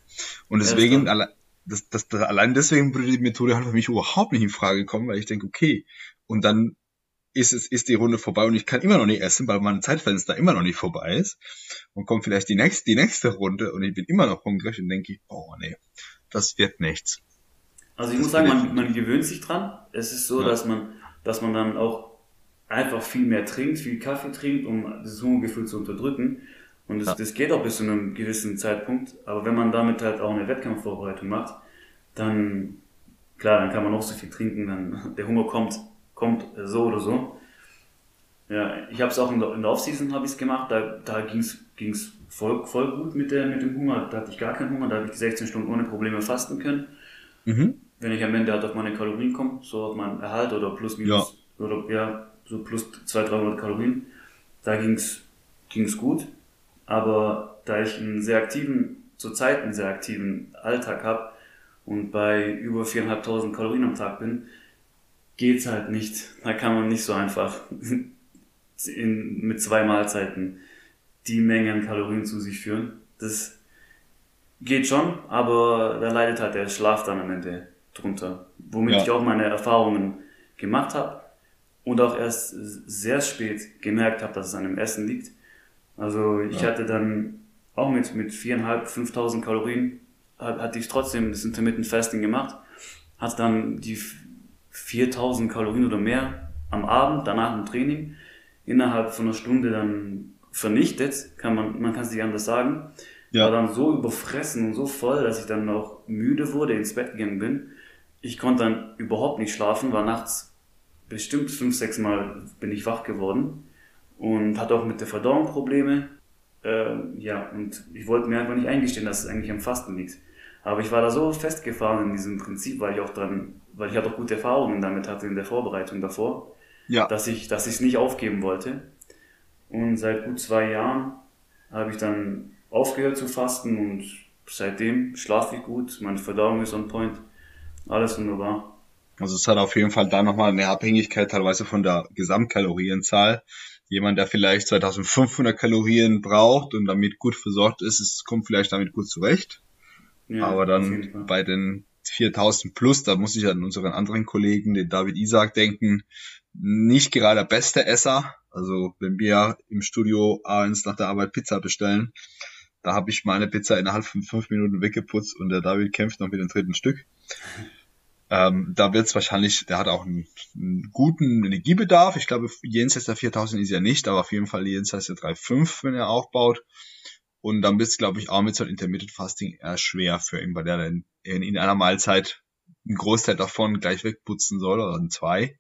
Und deswegen, das, das, das, allein deswegen würde die Methode halt für mich überhaupt nicht in Frage kommen, weil ich denke, okay, und dann ist es, ist die Runde vorbei und ich kann immer noch nicht essen, weil mein Zeitfenster immer noch nicht vorbei ist. Und kommt vielleicht die nächste, die nächste Runde und ich bin immer noch hungrig und denke, oh nee, das wird nichts. Also ich das muss sagen, man, man gewöhnt sich dran. Es ist so, ja. dass man, dass man dann auch einfach viel mehr trinkt, viel Kaffee trinkt, um das Hungergefühl zu unterdrücken. Und das, ja. das geht auch bis zu einem gewissen Zeitpunkt. Aber wenn man damit halt auch eine Wettkampfvorbereitung macht, dann, klar, dann kann man noch so viel trinken, dann der Hunger kommt kommt so oder so. Ja, ich habe es auch in der, in der Offseason habe ich gemacht, da, da ging es voll, voll gut mit, der, mit dem Hunger, da hatte ich gar keinen Hunger, da habe ich die 16 Stunden ohne Probleme fasten können. Mhm. Wenn ich am Ende halt auf meine Kalorien komme, so auf meinen Erhalt oder plus minus, ja. oder ja, so plus 200, 300 Kalorien, da ging es gut. Aber da ich einen sehr aktiven, zurzeit einen sehr aktiven Alltag habe und bei über 4.500 Kalorien am Tag bin, geht's halt nicht. Da kann man nicht so einfach *laughs* in, mit zwei Mahlzeiten die Menge an Kalorien zu sich führen. Das geht schon, aber da leidet halt der Schlaf dann am Ende drunter. Womit ja. ich auch meine Erfahrungen gemacht habe und auch erst sehr spät gemerkt habe, dass es an dem Essen liegt. Also ich ja. hatte dann auch mit, mit viereinhalb, 5.000 Kalorien hatte ich trotzdem das Intermittent Fasting gemacht, hat dann die 4000 Kalorien oder mehr am Abend, danach im Training, innerhalb von einer Stunde dann vernichtet, kann man, man kann es nicht anders sagen. Ja. War dann so überfressen und so voll, dass ich dann auch müde wurde, ins Bett gegangen bin. Ich konnte dann überhaupt nicht schlafen, war nachts bestimmt fünf, sechs Mal bin ich wach geworden und hatte auch mit der Verdauung Probleme. Äh, ja, und ich wollte mir einfach nicht eingestehen, dass es eigentlich am Fasten liegt. Aber ich war da so festgefahren in diesem Prinzip, weil ich auch dran, weil ich halt auch gute Erfahrungen damit hatte in der Vorbereitung davor, ja. dass ich, dass ich es nicht aufgeben wollte. Und seit gut zwei Jahren habe ich dann aufgehört zu fasten und seitdem schlafe ich gut, meine Verdauung ist on point, alles wunderbar. Also es hat auf jeden Fall da nochmal eine Abhängigkeit teilweise von der Gesamtkalorienzahl. Jemand, der vielleicht 2500 Kalorien braucht und damit gut versorgt ist, es kommt vielleicht damit gut zurecht. Ja, Aber dann bei den 4000 plus, da muss ich an unseren anderen Kollegen, den David Isaac, denken, nicht gerade der beste Esser. Also wenn wir im Studio abends nach der Arbeit Pizza bestellen, da habe ich meine Pizza innerhalb von fünf Minuten weggeputzt und der David kämpft noch mit dem dritten Stück. Ähm, da wird es wahrscheinlich, der hat auch einen, einen, guten Energiebedarf. Ich glaube, jenseits der 4000 ist er nicht, aber auf jeden Fall jenseits der 3,5, wenn er aufbaut. Und dann wird es, glaube ich, auch mit so einem Intermittent Fasting eher schwer für ihn, weil der dann in, in einer Mahlzeit einen Großteil davon gleich wegputzen soll oder in zwei.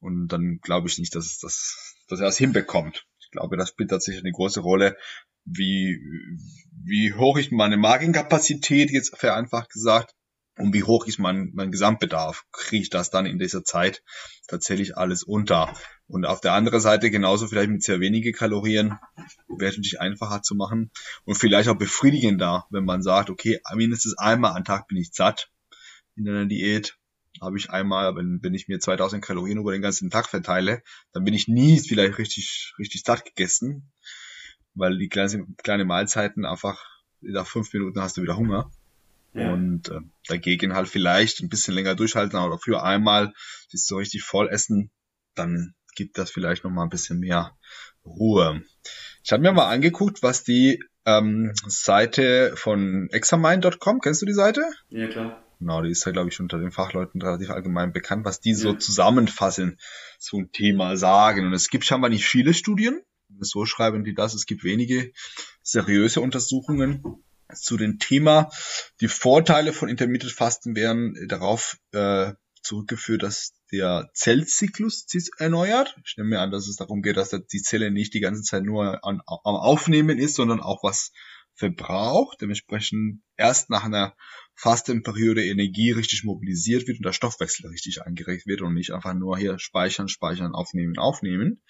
Und dann glaube ich nicht, dass, dass, dass er es hinbekommt. Ich glaube, das spielt tatsächlich eine große Rolle, wie, wie hoch ist meine Magenkapazität, jetzt vereinfacht gesagt, und wie hoch ist mein, mein Gesamtbedarf? Kriege ich das dann in dieser Zeit tatsächlich alles unter? Und auf der anderen Seite genauso vielleicht mit sehr wenige Kalorien wäre natürlich einfacher zu machen und vielleicht auch befriedigender, wenn man sagt, okay, mindestens einmal am Tag bin ich satt in einer Diät. Habe ich einmal, wenn, wenn ich mir 2000 Kalorien über den ganzen Tag verteile, dann bin ich nie vielleicht richtig, richtig satt gegessen, weil die kleinen, kleine Mahlzeiten einfach nach fünf Minuten hast du wieder Hunger. Ja. Und äh, dagegen halt vielleicht ein bisschen länger durchhalten, aber für einmal sich so richtig voll essen, dann gibt das vielleicht noch mal ein bisschen mehr Ruhe. Ich habe mir mal angeguckt, was die ähm, Seite von examine.com, kennst du die Seite? Ja, klar. Genau, die ist ja, glaube ich, unter den Fachleuten relativ allgemein bekannt, was die ja. so zusammenfassen, so ein Thema sagen. Und es gibt scheinbar nicht viele Studien, so schreiben die das, es gibt wenige seriöse Untersuchungen zu dem Thema. Die Vorteile von Intermittent Fasten werden darauf äh, zurückgeführt, dass der Zellzyklus sich erneuert. Ich nehme mir an, dass es darum geht, dass die Zelle nicht die ganze Zeit nur an, am Aufnehmen ist, sondern auch was verbraucht. Dementsprechend erst nach einer Fastenperiode Energie richtig mobilisiert wird und der Stoffwechsel richtig angeregt wird und nicht einfach nur hier speichern, speichern, aufnehmen, aufnehmen.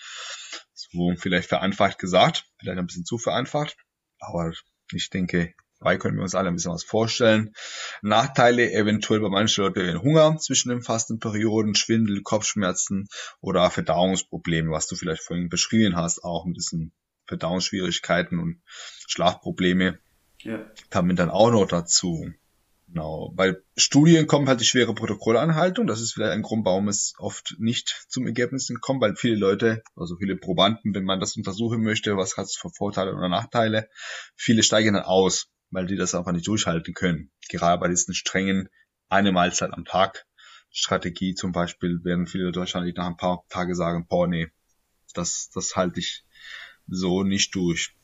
So vielleicht vereinfacht gesagt, vielleicht ein bisschen zu vereinfacht, aber ich denke, Dabei können wir uns alle ein bisschen was vorstellen. Nachteile eventuell bei manchen Leuten Hunger zwischen den Fastenperioden, Schwindel, Kopfschmerzen oder Verdauungsprobleme, was du vielleicht vorhin beschrieben hast, auch ein bisschen Verdauungsschwierigkeiten und Schlafprobleme. Ja. Kamen dann auch noch dazu. Genau. Bei Studien kommt halt die schwere Protokollanhaltung. Das ist vielleicht ein Grund, warum es oft nicht zum Ergebnis kommt, weil viele Leute, also viele Probanden, wenn man das untersuchen möchte, was hat es für Vorteile oder Nachteile, viele steigen dann aus weil die das einfach nicht durchhalten können. Gerade bei diesen strengen eine Mahlzeit am Tag Strategie zum Beispiel werden viele wahrscheinlich nach ein paar Tage sagen, boah, nee, das, das halte ich so nicht durch.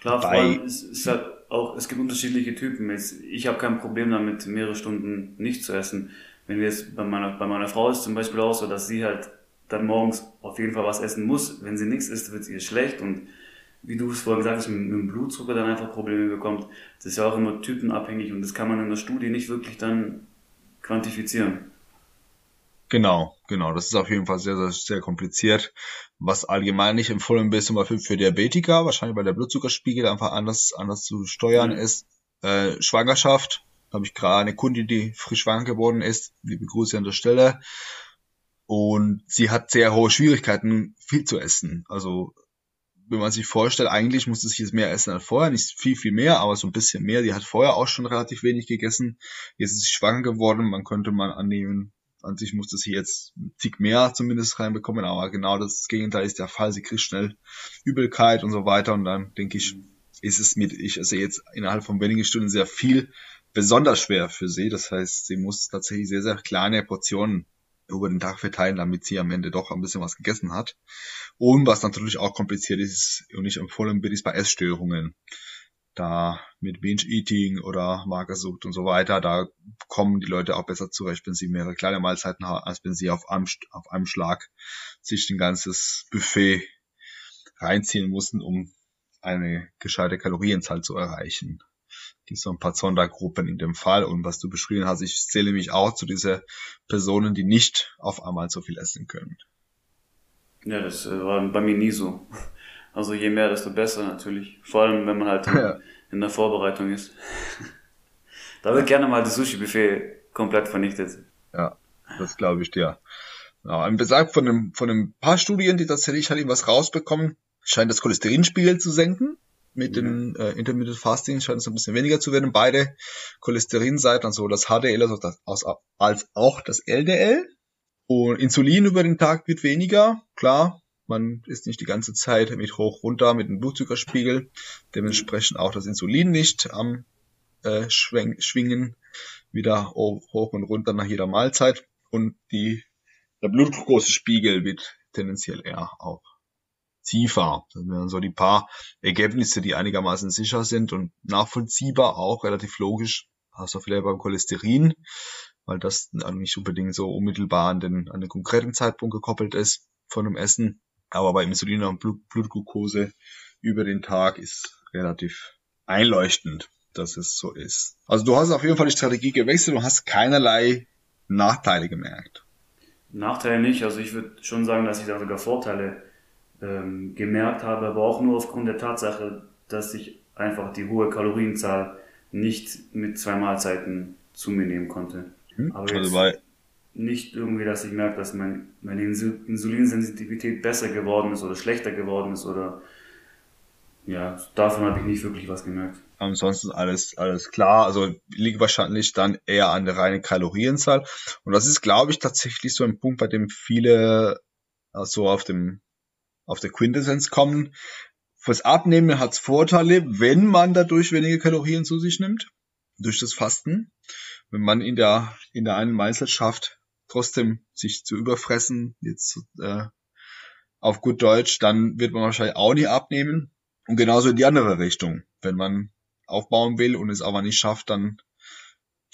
Klar, vor allem, es, ist halt auch, es gibt unterschiedliche Typen. Ich habe kein Problem damit, mehrere Stunden nicht zu essen. Wenn wir jetzt bei meiner, bei meiner Frau ist zum Beispiel auch so, dass sie halt dann morgens auf jeden Fall was essen muss. Wenn sie nichts isst, wird es ihr schlecht und wie du es vorhin gesagt hast, mit, mit dem Blutzucker dann einfach Probleme bekommt. Das ist ja auch immer typenabhängig und das kann man in der Studie nicht wirklich dann quantifizieren. Genau, genau. Das ist auf jeden Fall sehr, sehr, sehr kompliziert. Was allgemein nicht empfohlen wird, zum Beispiel für Diabetiker, wahrscheinlich weil der Blutzuckerspiegel einfach anders, anders zu steuern mhm. ist. Äh, Schwangerschaft, habe ich gerade eine Kundin, die frisch schwanger geworden ist. Liebe Grüße an der Stelle. Und sie hat sehr hohe Schwierigkeiten, viel zu essen. Also wenn man sich vorstellt, eigentlich musste sie jetzt mehr essen als vorher, nicht viel, viel mehr, aber so ein bisschen mehr. Die hat vorher auch schon relativ wenig gegessen. Jetzt ist sie schwanger geworden, man könnte mal annehmen, an sich musste sie jetzt ein Tick mehr zumindest reinbekommen, aber genau das Gegenteil ist der Fall. Sie kriegt schnell Übelkeit und so weiter und dann denke ich, ist es mit, ich esse jetzt innerhalb von wenigen Stunden sehr viel, besonders schwer für sie. Das heißt, sie muss tatsächlich sehr, sehr kleine Portionen über den Tag verteilen, damit sie am Ende doch ein bisschen was gegessen hat. Und was natürlich auch kompliziert ist und nicht empfohlen wird, ist bei Essstörungen. Da mit Binge-Eating oder Magersucht und so weiter, da kommen die Leute auch besser zurecht, wenn sie mehrere kleine Mahlzeiten haben, als wenn sie auf einem, auf einem Schlag sich ein ganzes Buffet reinziehen mussten, um eine gescheite Kalorienzahl zu erreichen gibt so ein paar Sondergruppen in dem Fall. Und was du beschrieben hast, ich zähle mich auch zu dieser Personen, die nicht auf einmal so viel essen können. Ja, das äh, war bei mir nie so. Also je mehr, desto besser natürlich. Vor allem, wenn man halt ja. in der Vorbereitung ist. *laughs* da wird gerne mal das Sushi-Buffet komplett vernichtet. Ja, das glaube ich dir. Ja, ein Besag von einem, von einem paar Studien, die tatsächlich halt was rausbekommen, scheint das Cholesterinspiegel zu senken mit ja. dem äh, Intermittent Fasting scheint es ein bisschen weniger zu werden. Beide Cholesterinseiten, also das HDL also das, als auch das LDL. Und Insulin über den Tag wird weniger, klar. Man ist nicht die ganze Zeit mit hoch runter mit dem Blutzuckerspiegel. Dementsprechend auch das Insulin nicht am äh, schwingen, wieder hoch und runter nach jeder Mahlzeit. Und die, der Blutglukosespiegel wird tendenziell eher auch tiefer. Das wären so die paar Ergebnisse, die einigermaßen sicher sind und nachvollziehbar auch, relativ logisch. Also vielleicht beim Cholesterin, weil das nicht unbedingt so unmittelbar an den, an den konkreten Zeitpunkt gekoppelt ist von dem Essen. Aber bei Insulin und Blut, Blutglucose über den Tag ist relativ einleuchtend, dass es so ist. Also du hast auf jeden Fall die Strategie gewechselt und hast keinerlei Nachteile gemerkt. Nachteile nicht, also ich würde schon sagen, dass ich da sogar Vorteile ähm, gemerkt habe, aber auch nur aufgrund der Tatsache, dass ich einfach die hohe Kalorienzahl nicht mit zwei Mahlzeiten zu mir nehmen konnte. Mhm. Aber also bei nicht irgendwie, dass ich merke, dass mein, meine Insulinsensitivität besser geworden ist oder schlechter geworden ist oder ja, davon habe ich nicht wirklich was gemerkt. Ansonsten alles, alles klar. Also liegt wahrscheinlich dann eher an der reinen Kalorienzahl. Und das ist, glaube ich, tatsächlich so ein Punkt, bei dem viele so auf dem auf der Quintessenz kommen. Fürs Abnehmen hat es Vorteile, wenn man dadurch weniger Kalorien zu sich nimmt, durch das Fasten. Wenn man in der, in der einen Mahlzeit schafft, trotzdem sich zu überfressen, jetzt äh, auf gut Deutsch, dann wird man wahrscheinlich auch nicht abnehmen. Und genauso in die andere Richtung. Wenn man aufbauen will und es aber nicht schafft, dann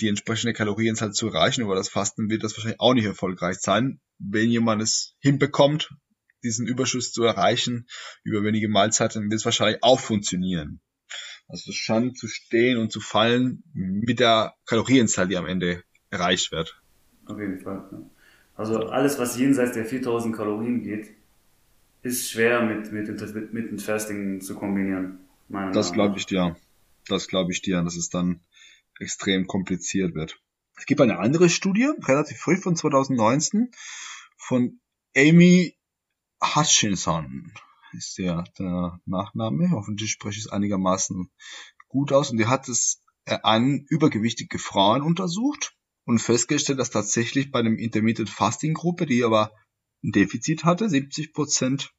die entsprechende Kalorienzahl zu erreichen über das Fasten, wird das wahrscheinlich auch nicht erfolgreich sein. Wenn jemand es hinbekommt, diesen Überschuss zu erreichen über wenige Mahlzeiten, wird es wahrscheinlich auch funktionieren. Also es scheint zu stehen und zu fallen mit der Kalorienzahl, die am Ende erreicht wird. Auf jeden Fall. Also alles, was jenseits der 4000 Kalorien geht, ist schwer mit, mit, mit, mit dem Fasting zu kombinieren. Das glaube ich dir. Das glaube ich dir, dass es dann extrem kompliziert wird. Es gibt eine andere Studie, relativ früh von 2019, von Amy Hutchinson ist der, der Nachname. Hoffentlich spreche ich es einigermaßen gut aus. Und die hat es äh, an übergewichtige Frauen untersucht und festgestellt, dass tatsächlich bei einem Intermittent Fasting Gruppe, die aber ein Defizit hatte, 70 Prozent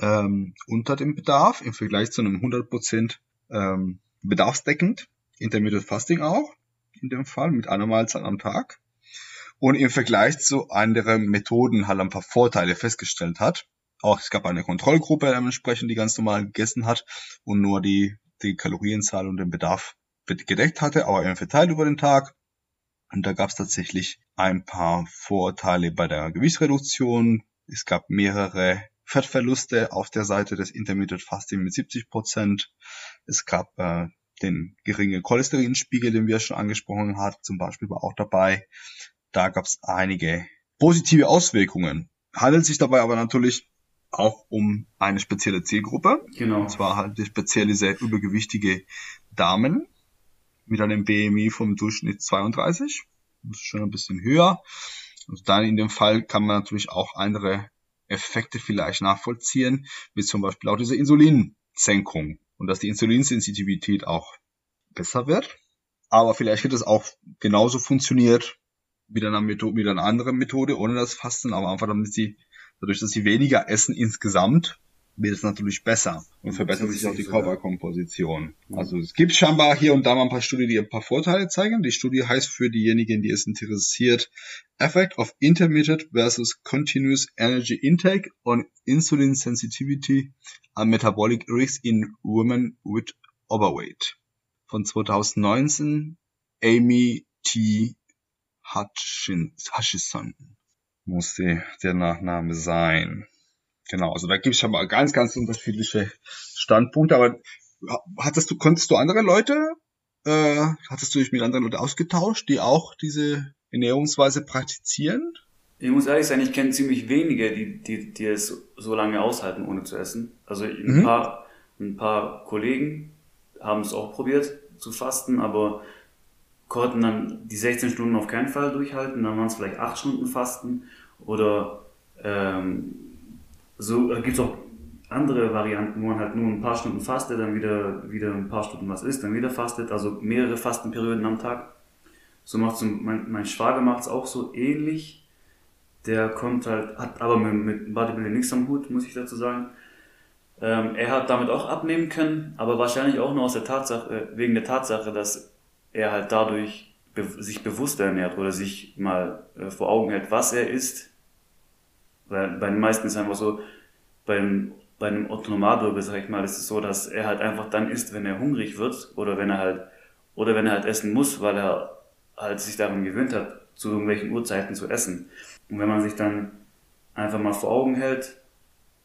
ähm, unter dem Bedarf im Vergleich zu einem 100 Prozent ähm, bedarfsdeckend. Intermittent Fasting auch in dem Fall mit einer Mahlzeit am Tag. Und im Vergleich zu anderen Methoden halt ein paar Vorteile festgestellt hat. Auch es gab eine Kontrollgruppe dementsprechend, die ganz normal gegessen hat und nur die, die Kalorienzahl und den Bedarf gedeckt hatte, aber eben verteilt über den Tag. Und da gab es tatsächlich ein paar Vorteile bei der Gewichtsreduktion. Es gab mehrere Fettverluste auf der Seite des Intermittent Fasting mit 70 Prozent. Es gab äh, den geringen Cholesterinspiegel, den wir schon angesprochen hatten, zum Beispiel war auch dabei. Da gab es einige positive Auswirkungen. Handelt sich dabei aber natürlich auch um eine spezielle Zielgruppe. Genau. Und zwar halt speziell diese übergewichtige Damen mit einem BMI vom Durchschnitt 32. Das ist schon ein bisschen höher. Und dann in dem Fall kann man natürlich auch andere Effekte vielleicht nachvollziehen, wie zum Beispiel auch diese Insulinsenkung und dass die Insulinsensitivität auch besser wird. Aber vielleicht wird es auch genauso funktioniert mit einer Methode, mit einer anderen Methode ohne das Fasten, aber einfach damit sie dadurch, dass sie weniger essen insgesamt, wird es natürlich besser und verbessert sich auch die Körperkomposition. Also es gibt scheinbar hier und da mal ein paar Studien, die ein paar Vorteile zeigen. Die Studie heißt für diejenigen, die es interessiert, Effect of Intermittent versus Continuous Energy Intake on Insulin Sensitivity and Metabolic Risk in Women with Overweight von 2019 Amy T. Hutchison muss der Nachname sein. Genau, also da gibt es schon mal ganz, ganz unterschiedliche Standpunkte, aber hattest du, konntest du andere Leute, äh, hattest du dich mit anderen Leuten ausgetauscht, die auch diese Ernährungsweise praktizieren? Ich muss ehrlich sein, ich kenne ziemlich wenige, die, die, die es so lange aushalten, ohne zu essen. Also ein, mhm. paar, ein paar Kollegen haben es auch probiert zu fasten, aber konnten dann die 16 Stunden auf keinen Fall durchhalten. Dann waren es vielleicht 8 Stunden Fasten oder ähm, so äh, gibt es auch andere Varianten, wo man halt nur ein paar Stunden fastet, dann wieder, wieder ein paar Stunden was isst, dann wieder fastet, also mehrere Fastenperioden am Tag. So macht mein, mein Schwager macht es auch so ähnlich. Der kommt halt, hat aber mit, mit Bodybuilding nichts am Hut, muss ich dazu sagen. Ähm, er hat damit auch abnehmen können, aber wahrscheinlich auch nur aus der Tatsache, äh, wegen der Tatsache, dass er halt dadurch be sich bewusster ernährt oder sich mal äh, vor Augen hält, was er isst weil bei den meisten ist es einfach so, beim, bei einem Otto sag ich mal, ist es so, dass er halt einfach dann isst, wenn er hungrig wird oder wenn er halt, oder wenn er halt essen muss, weil er halt sich daran gewöhnt hat, zu irgendwelchen Uhrzeiten zu essen. Und wenn man sich dann einfach mal vor Augen hält,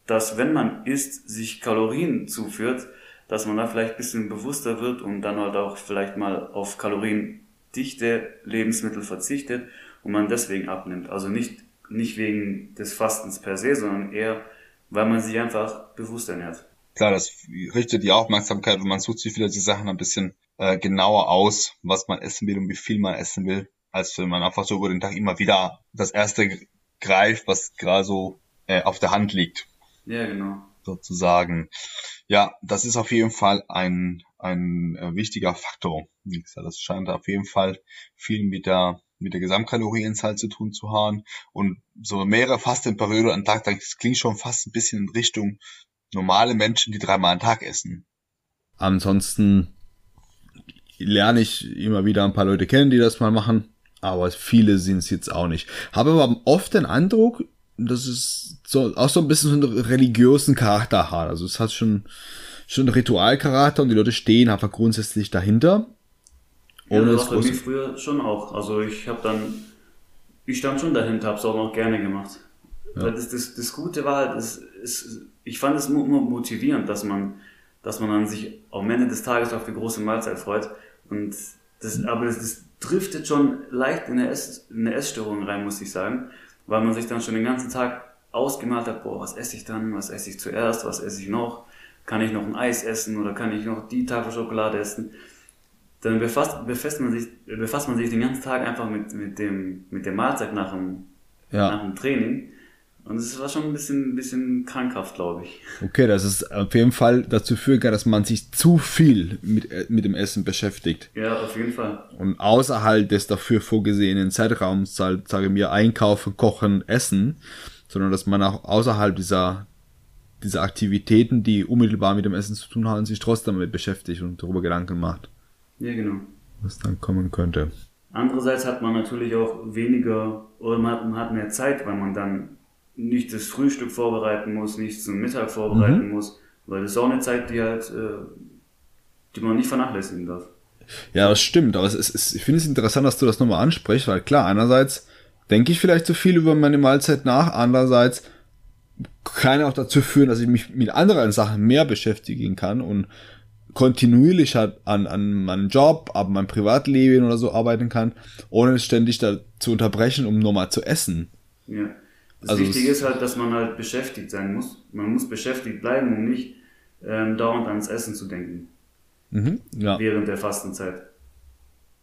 dass wenn man isst, sich Kalorien zuführt, dass man da vielleicht ein bisschen bewusster wird und dann halt auch vielleicht mal auf kaloriendichte Lebensmittel verzichtet und man deswegen abnimmt. Also nicht nicht wegen des Fastens per se, sondern eher, weil man sich einfach bewusst ernährt. Klar, das richtet die Aufmerksamkeit und man sucht sich wieder die Sachen ein bisschen äh, genauer aus, was man essen will und wie viel man essen will, als wenn man einfach so über den Tag immer wieder das erste greift, was gerade so äh, auf der Hand liegt. Ja, genau. Sozusagen. Ja, das ist auf jeden Fall ein, ein äh, wichtiger Faktor. Das scheint auf jeden Fall viel mit der mit der Gesamtkalorienzahl zu tun zu haben und so mehrere Fastenperioden am Tag, das klingt schon fast ein bisschen in Richtung normale Menschen, die dreimal am Tag essen. Ansonsten lerne ich immer wieder ein paar Leute kennen, die das mal machen, aber viele sind es jetzt auch nicht. Habe aber oft den Eindruck, dass es so, auch so ein bisschen so einen religiösen Charakter hat. Also es hat schon, schon einen Ritualcharakter und die Leute stehen einfach grundsätzlich dahinter. Ja, das war bei mir früher schon auch. Also ich habe dann, ich stand schon dahinter, habe es auch noch gerne gemacht. Ja. Weil das, das, das Gute war halt, es, es, ich fand es immer motivierend, dass man, dass man dann sich am Ende des Tages auf die große Mahlzeit freut. Und das, aber das, das driftet schon leicht in eine, Ess, in eine Essstörung rein, muss ich sagen, weil man sich dann schon den ganzen Tag ausgemalt hat, boah, was esse ich dann, was esse ich zuerst, was esse ich noch, kann ich noch ein Eis essen oder kann ich noch die Tafel Schokolade essen dann befasst, befasst, man sich, befasst man sich den ganzen Tag einfach mit, mit, dem, mit der Mahlzeit nach dem, ja. nach dem Training. Und es war schon ein bisschen, bisschen krankhaft, glaube ich. Okay, das ist auf jeden Fall dazu führen kann, dass man sich zu viel mit, mit dem Essen beschäftigt. Ja, auf jeden Fall. Und außerhalb des dafür vorgesehenen Zeitraums, sage mir, einkaufen, kochen, essen, sondern dass man auch außerhalb dieser, dieser Aktivitäten, die unmittelbar mit dem Essen zu tun haben, sich trotzdem damit beschäftigt und darüber Gedanken macht. Ja, genau. Was dann kommen könnte. Andererseits hat man natürlich auch weniger oder man hat mehr Zeit, weil man dann nicht das Frühstück vorbereiten muss, nicht zum Mittag vorbereiten mhm. muss, weil das ist auch eine Zeit, die halt, äh, die man nicht vernachlässigen darf. Ja, das stimmt, aber es ist, ich finde es interessant, dass du das nochmal ansprichst, weil klar, einerseits denke ich vielleicht zu viel über meine Mahlzeit nach, andererseits kann auch dazu führen, dass ich mich mit anderen Sachen mehr beschäftigen kann und kontinuierlich halt an, an meinem Job, ab meinem Privatleben oder so arbeiten kann, ohne es ständig da zu unterbrechen, um nochmal zu essen. Ja. Das also Wichtige ist halt, dass man halt beschäftigt sein muss. Man muss beschäftigt bleiben, um nicht ähm, dauernd ans Essen zu denken. Mhm, ja. Während der Fastenzeit.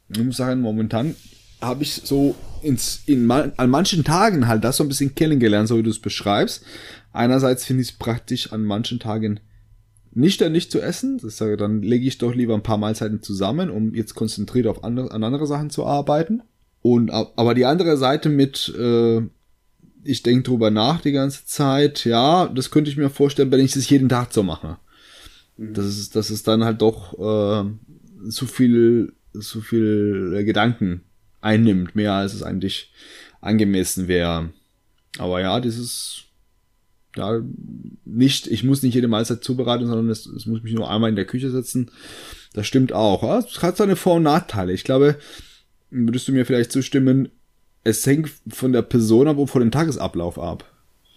Ich muss sagen, momentan habe ich so ins, in, an manchen Tagen halt das so ein bisschen kennengelernt, so wie du es beschreibst. Einerseits finde ich es praktisch, an manchen Tagen nicht dann nicht zu essen. Das sage, dann lege ich doch lieber ein paar Mahlzeiten zusammen, um jetzt konzentriert auf andere, an andere Sachen zu arbeiten. Und aber die andere Seite mit äh, ich denke drüber nach die ganze Zeit. Ja, das könnte ich mir vorstellen, wenn ich das jeden Tag so mache. Mhm. Das ist, das ist dann halt doch äh, zu viel, zu viel Gedanken einnimmt, mehr als es eigentlich angemessen wäre. Aber ja, dieses, ja, nicht, ich muss nicht jede Mahlzeit zubereiten, sondern es, es muss mich nur einmal in der Küche setzen. Das stimmt auch. Es hat seine Vor- und Nachteile. Ich glaube, würdest du mir vielleicht zustimmen, es hängt von der Person ab und von dem Tagesablauf ab.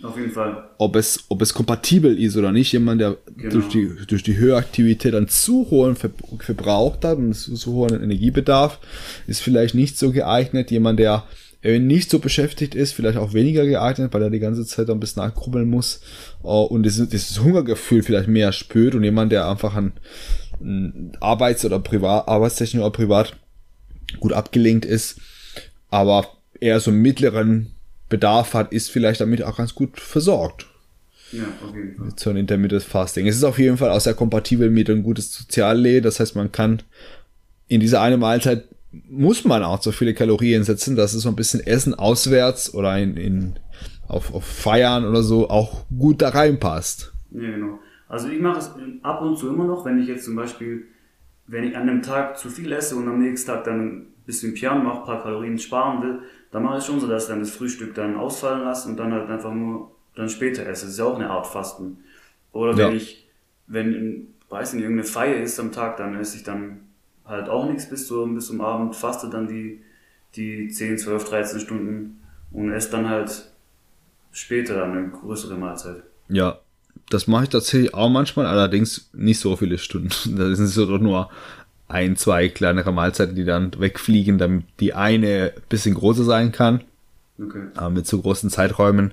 Auf jeden Fall. Ob es, ob es kompatibel ist oder nicht. Jemand, der genau. durch, die, durch die höhere Aktivität dann zu hohen Ver Verbrauch hat und zu hohen Energiebedarf, ist vielleicht nicht so geeignet. Jemand, der nicht so beschäftigt ist, vielleicht auch weniger geeignet, weil er die ganze Zeit ein bisschen nachgrubbeln muss uh, und dieses, dieses, Hungergefühl vielleicht mehr spürt und jemand, der einfach an, an Arbeits- oder Privat, Arbeitstechnik oder privat gut abgelenkt ist, aber eher so mittleren Bedarf hat, ist vielleicht damit auch ganz gut versorgt. Ja, auf jeden Fall. So einem Intermittent Fasting. Es ist auf jeden Fall auch sehr kompatibel mit einem gutes Sozialleben. Das heißt, man kann in dieser eine Mahlzeit muss man auch so viele Kalorien setzen, dass es so ein bisschen Essen auswärts oder in, in auf, auf Feiern oder so auch gut da reinpasst. Ja, genau. Also ich mache es ab und zu immer noch, wenn ich jetzt zum Beispiel, wenn ich an einem Tag zu viel esse und am nächsten Tag dann ein bisschen Piano mache, ein paar Kalorien sparen will, dann mache ich schon so, dass ich dann das Frühstück dann ausfallen lasse und dann halt einfach nur dann später esse. Das ist ja auch eine Art Fasten. Oder wenn ja. ich, wenn, weiß nicht, irgendeine Feier ist am Tag, dann esse ich dann halt auch nichts bis zum, bis zum Abend, faste dann die, die 10, 12, 13 Stunden und esse dann halt später dann eine größere Mahlzeit. Ja, das mache ich tatsächlich auch manchmal, allerdings nicht so viele Stunden. *laughs* Das sind so nur ein, zwei kleinere Mahlzeiten, die dann wegfliegen, damit die eine ein bisschen größer sein kann. Okay. Aber mit so großen Zeiträumen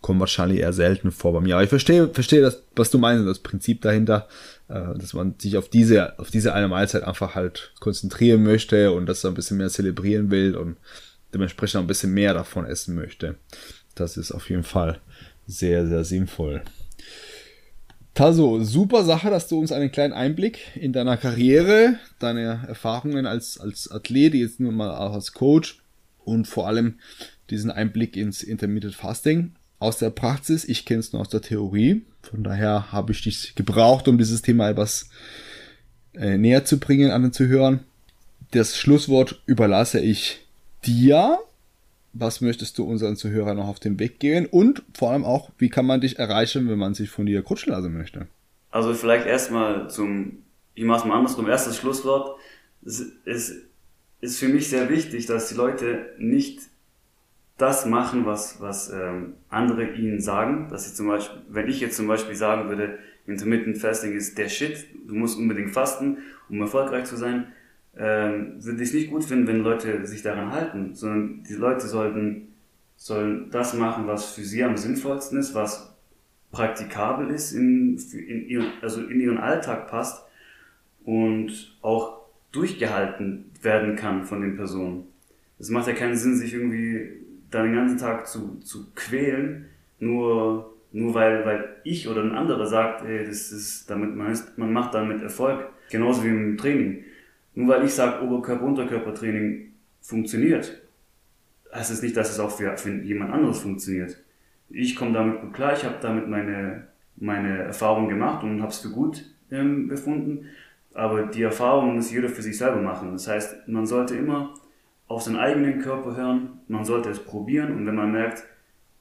kommen wahrscheinlich eher selten vor bei mir. Aber ich verstehe, verstehe das, was du meinst, das Prinzip dahinter, äh, dass man sich auf diese, auf diese eine Mahlzeit einfach halt konzentrieren möchte und das ein bisschen mehr zelebrieren will und dementsprechend auch ein bisschen mehr davon essen möchte. Das ist auf jeden Fall sehr, sehr sinnvoll. Taso, super Sache, dass du uns einen kleinen Einblick in deiner Karriere, deine Erfahrungen als, als Athlet, jetzt nur mal auch als Coach und vor allem diesen Einblick ins Intermittent Fasting aus der Praxis. Ich kenne es nur aus der Theorie. Von daher habe ich dich gebraucht, um dieses Thema etwas äh, näher zu bringen, an den Zuhörern. Das Schlusswort überlasse ich dir was möchtest du unseren Zuhörern noch auf den Weg geben und vor allem auch, wie kann man dich erreichen, wenn man sich von dir coachen lassen möchte? Also vielleicht erstmal zum, ich mache es mal andersrum, erstes Schlusswort. Es ist, ist für mich sehr wichtig, dass die Leute nicht das machen, was, was ähm, andere ihnen sagen. Dass sie zum Beispiel, wenn ich jetzt zum Beispiel sagen würde, Intermittent Fasting ist der Shit, du musst unbedingt fasten, um erfolgreich zu sein, ähm, würde ich es nicht gut finden, wenn Leute sich daran halten, sondern die Leute sollten sollen das machen, was für sie am sinnvollsten ist, was praktikabel ist, in, in ihren, also in ihren Alltag passt und auch durchgehalten werden kann von den Personen. Es macht ja keinen Sinn, sich irgendwie dann den ganzen Tag zu, zu quälen, nur, nur weil, weil ich oder ein anderer sagt, ey, das ist, damit man, ist, man macht damit Erfolg. Genauso wie im Training. Nur weil ich sage, Oberkörper-Unterkörpertraining funktioniert, heißt es nicht, dass es auch für, für jemand anderes funktioniert. Ich komme damit gut klar, ich habe damit meine, meine Erfahrung gemacht und habe es für gut ähm, befunden. Aber die Erfahrung muss jeder für sich selber machen. Das heißt, man sollte immer auf seinen eigenen Körper hören, man sollte es probieren und wenn man merkt,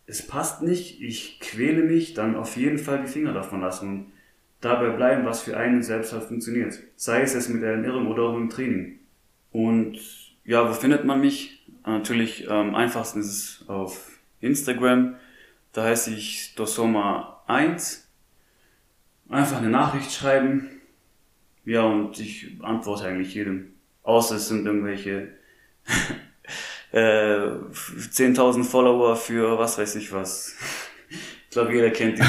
es passt nicht, ich quäle mich, dann auf jeden Fall die Finger davon lassen dabei bleiben, was für einen selbst halt funktioniert. Sei es jetzt mit der Ernährung oder auch im Training. Und ja, wo findet man mich? Natürlich am einfachsten ist es auf Instagram. Da heiße ich Dosoma1. Einfach eine Nachricht schreiben. Ja, und ich antworte eigentlich jedem. Außer es sind irgendwelche *laughs* äh, 10.000 Follower für was weiß ich was. Ich glaube, jeder kennt die,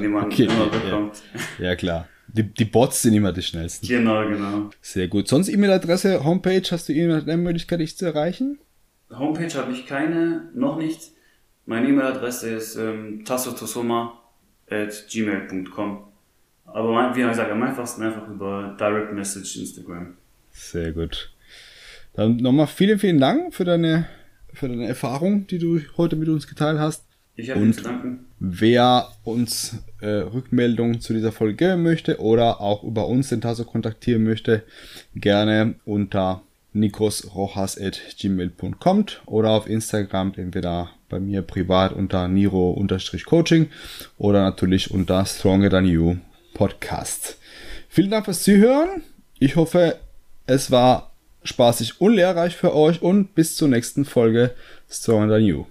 die man *laughs* okay, immer bekommt. Ja, ja klar. Die, die, Bots sind immer die schnellsten. Genau, genau. Sehr gut. Sonst E-Mail-Adresse, Homepage, hast du irgendeine Möglichkeit, dich zu erreichen? Homepage habe ich keine, noch nicht. Meine E-Mail-Adresse ist ähm, tassotosoma.gmail.com. Aber mein, wie gesagt, am einfachsten einfach über Direct Message Instagram. Sehr gut. Dann nochmal vielen, vielen Dank für deine, für deine Erfahrung, die du heute mit uns geteilt hast. Ich habe zu danken. Wer uns äh, Rückmeldungen zu dieser Folge geben möchte oder auch über uns den Tasso kontaktieren möchte, gerne unter nikosrojas.gmail.com oder auf Instagram entweder bei mir privat unter niro-coaching oder natürlich unter Stronger Than You Podcast. Vielen Dank fürs Zuhören. Ich hoffe, es war spaßig und lehrreich für euch und bis zur nächsten Folge Stronger Than You.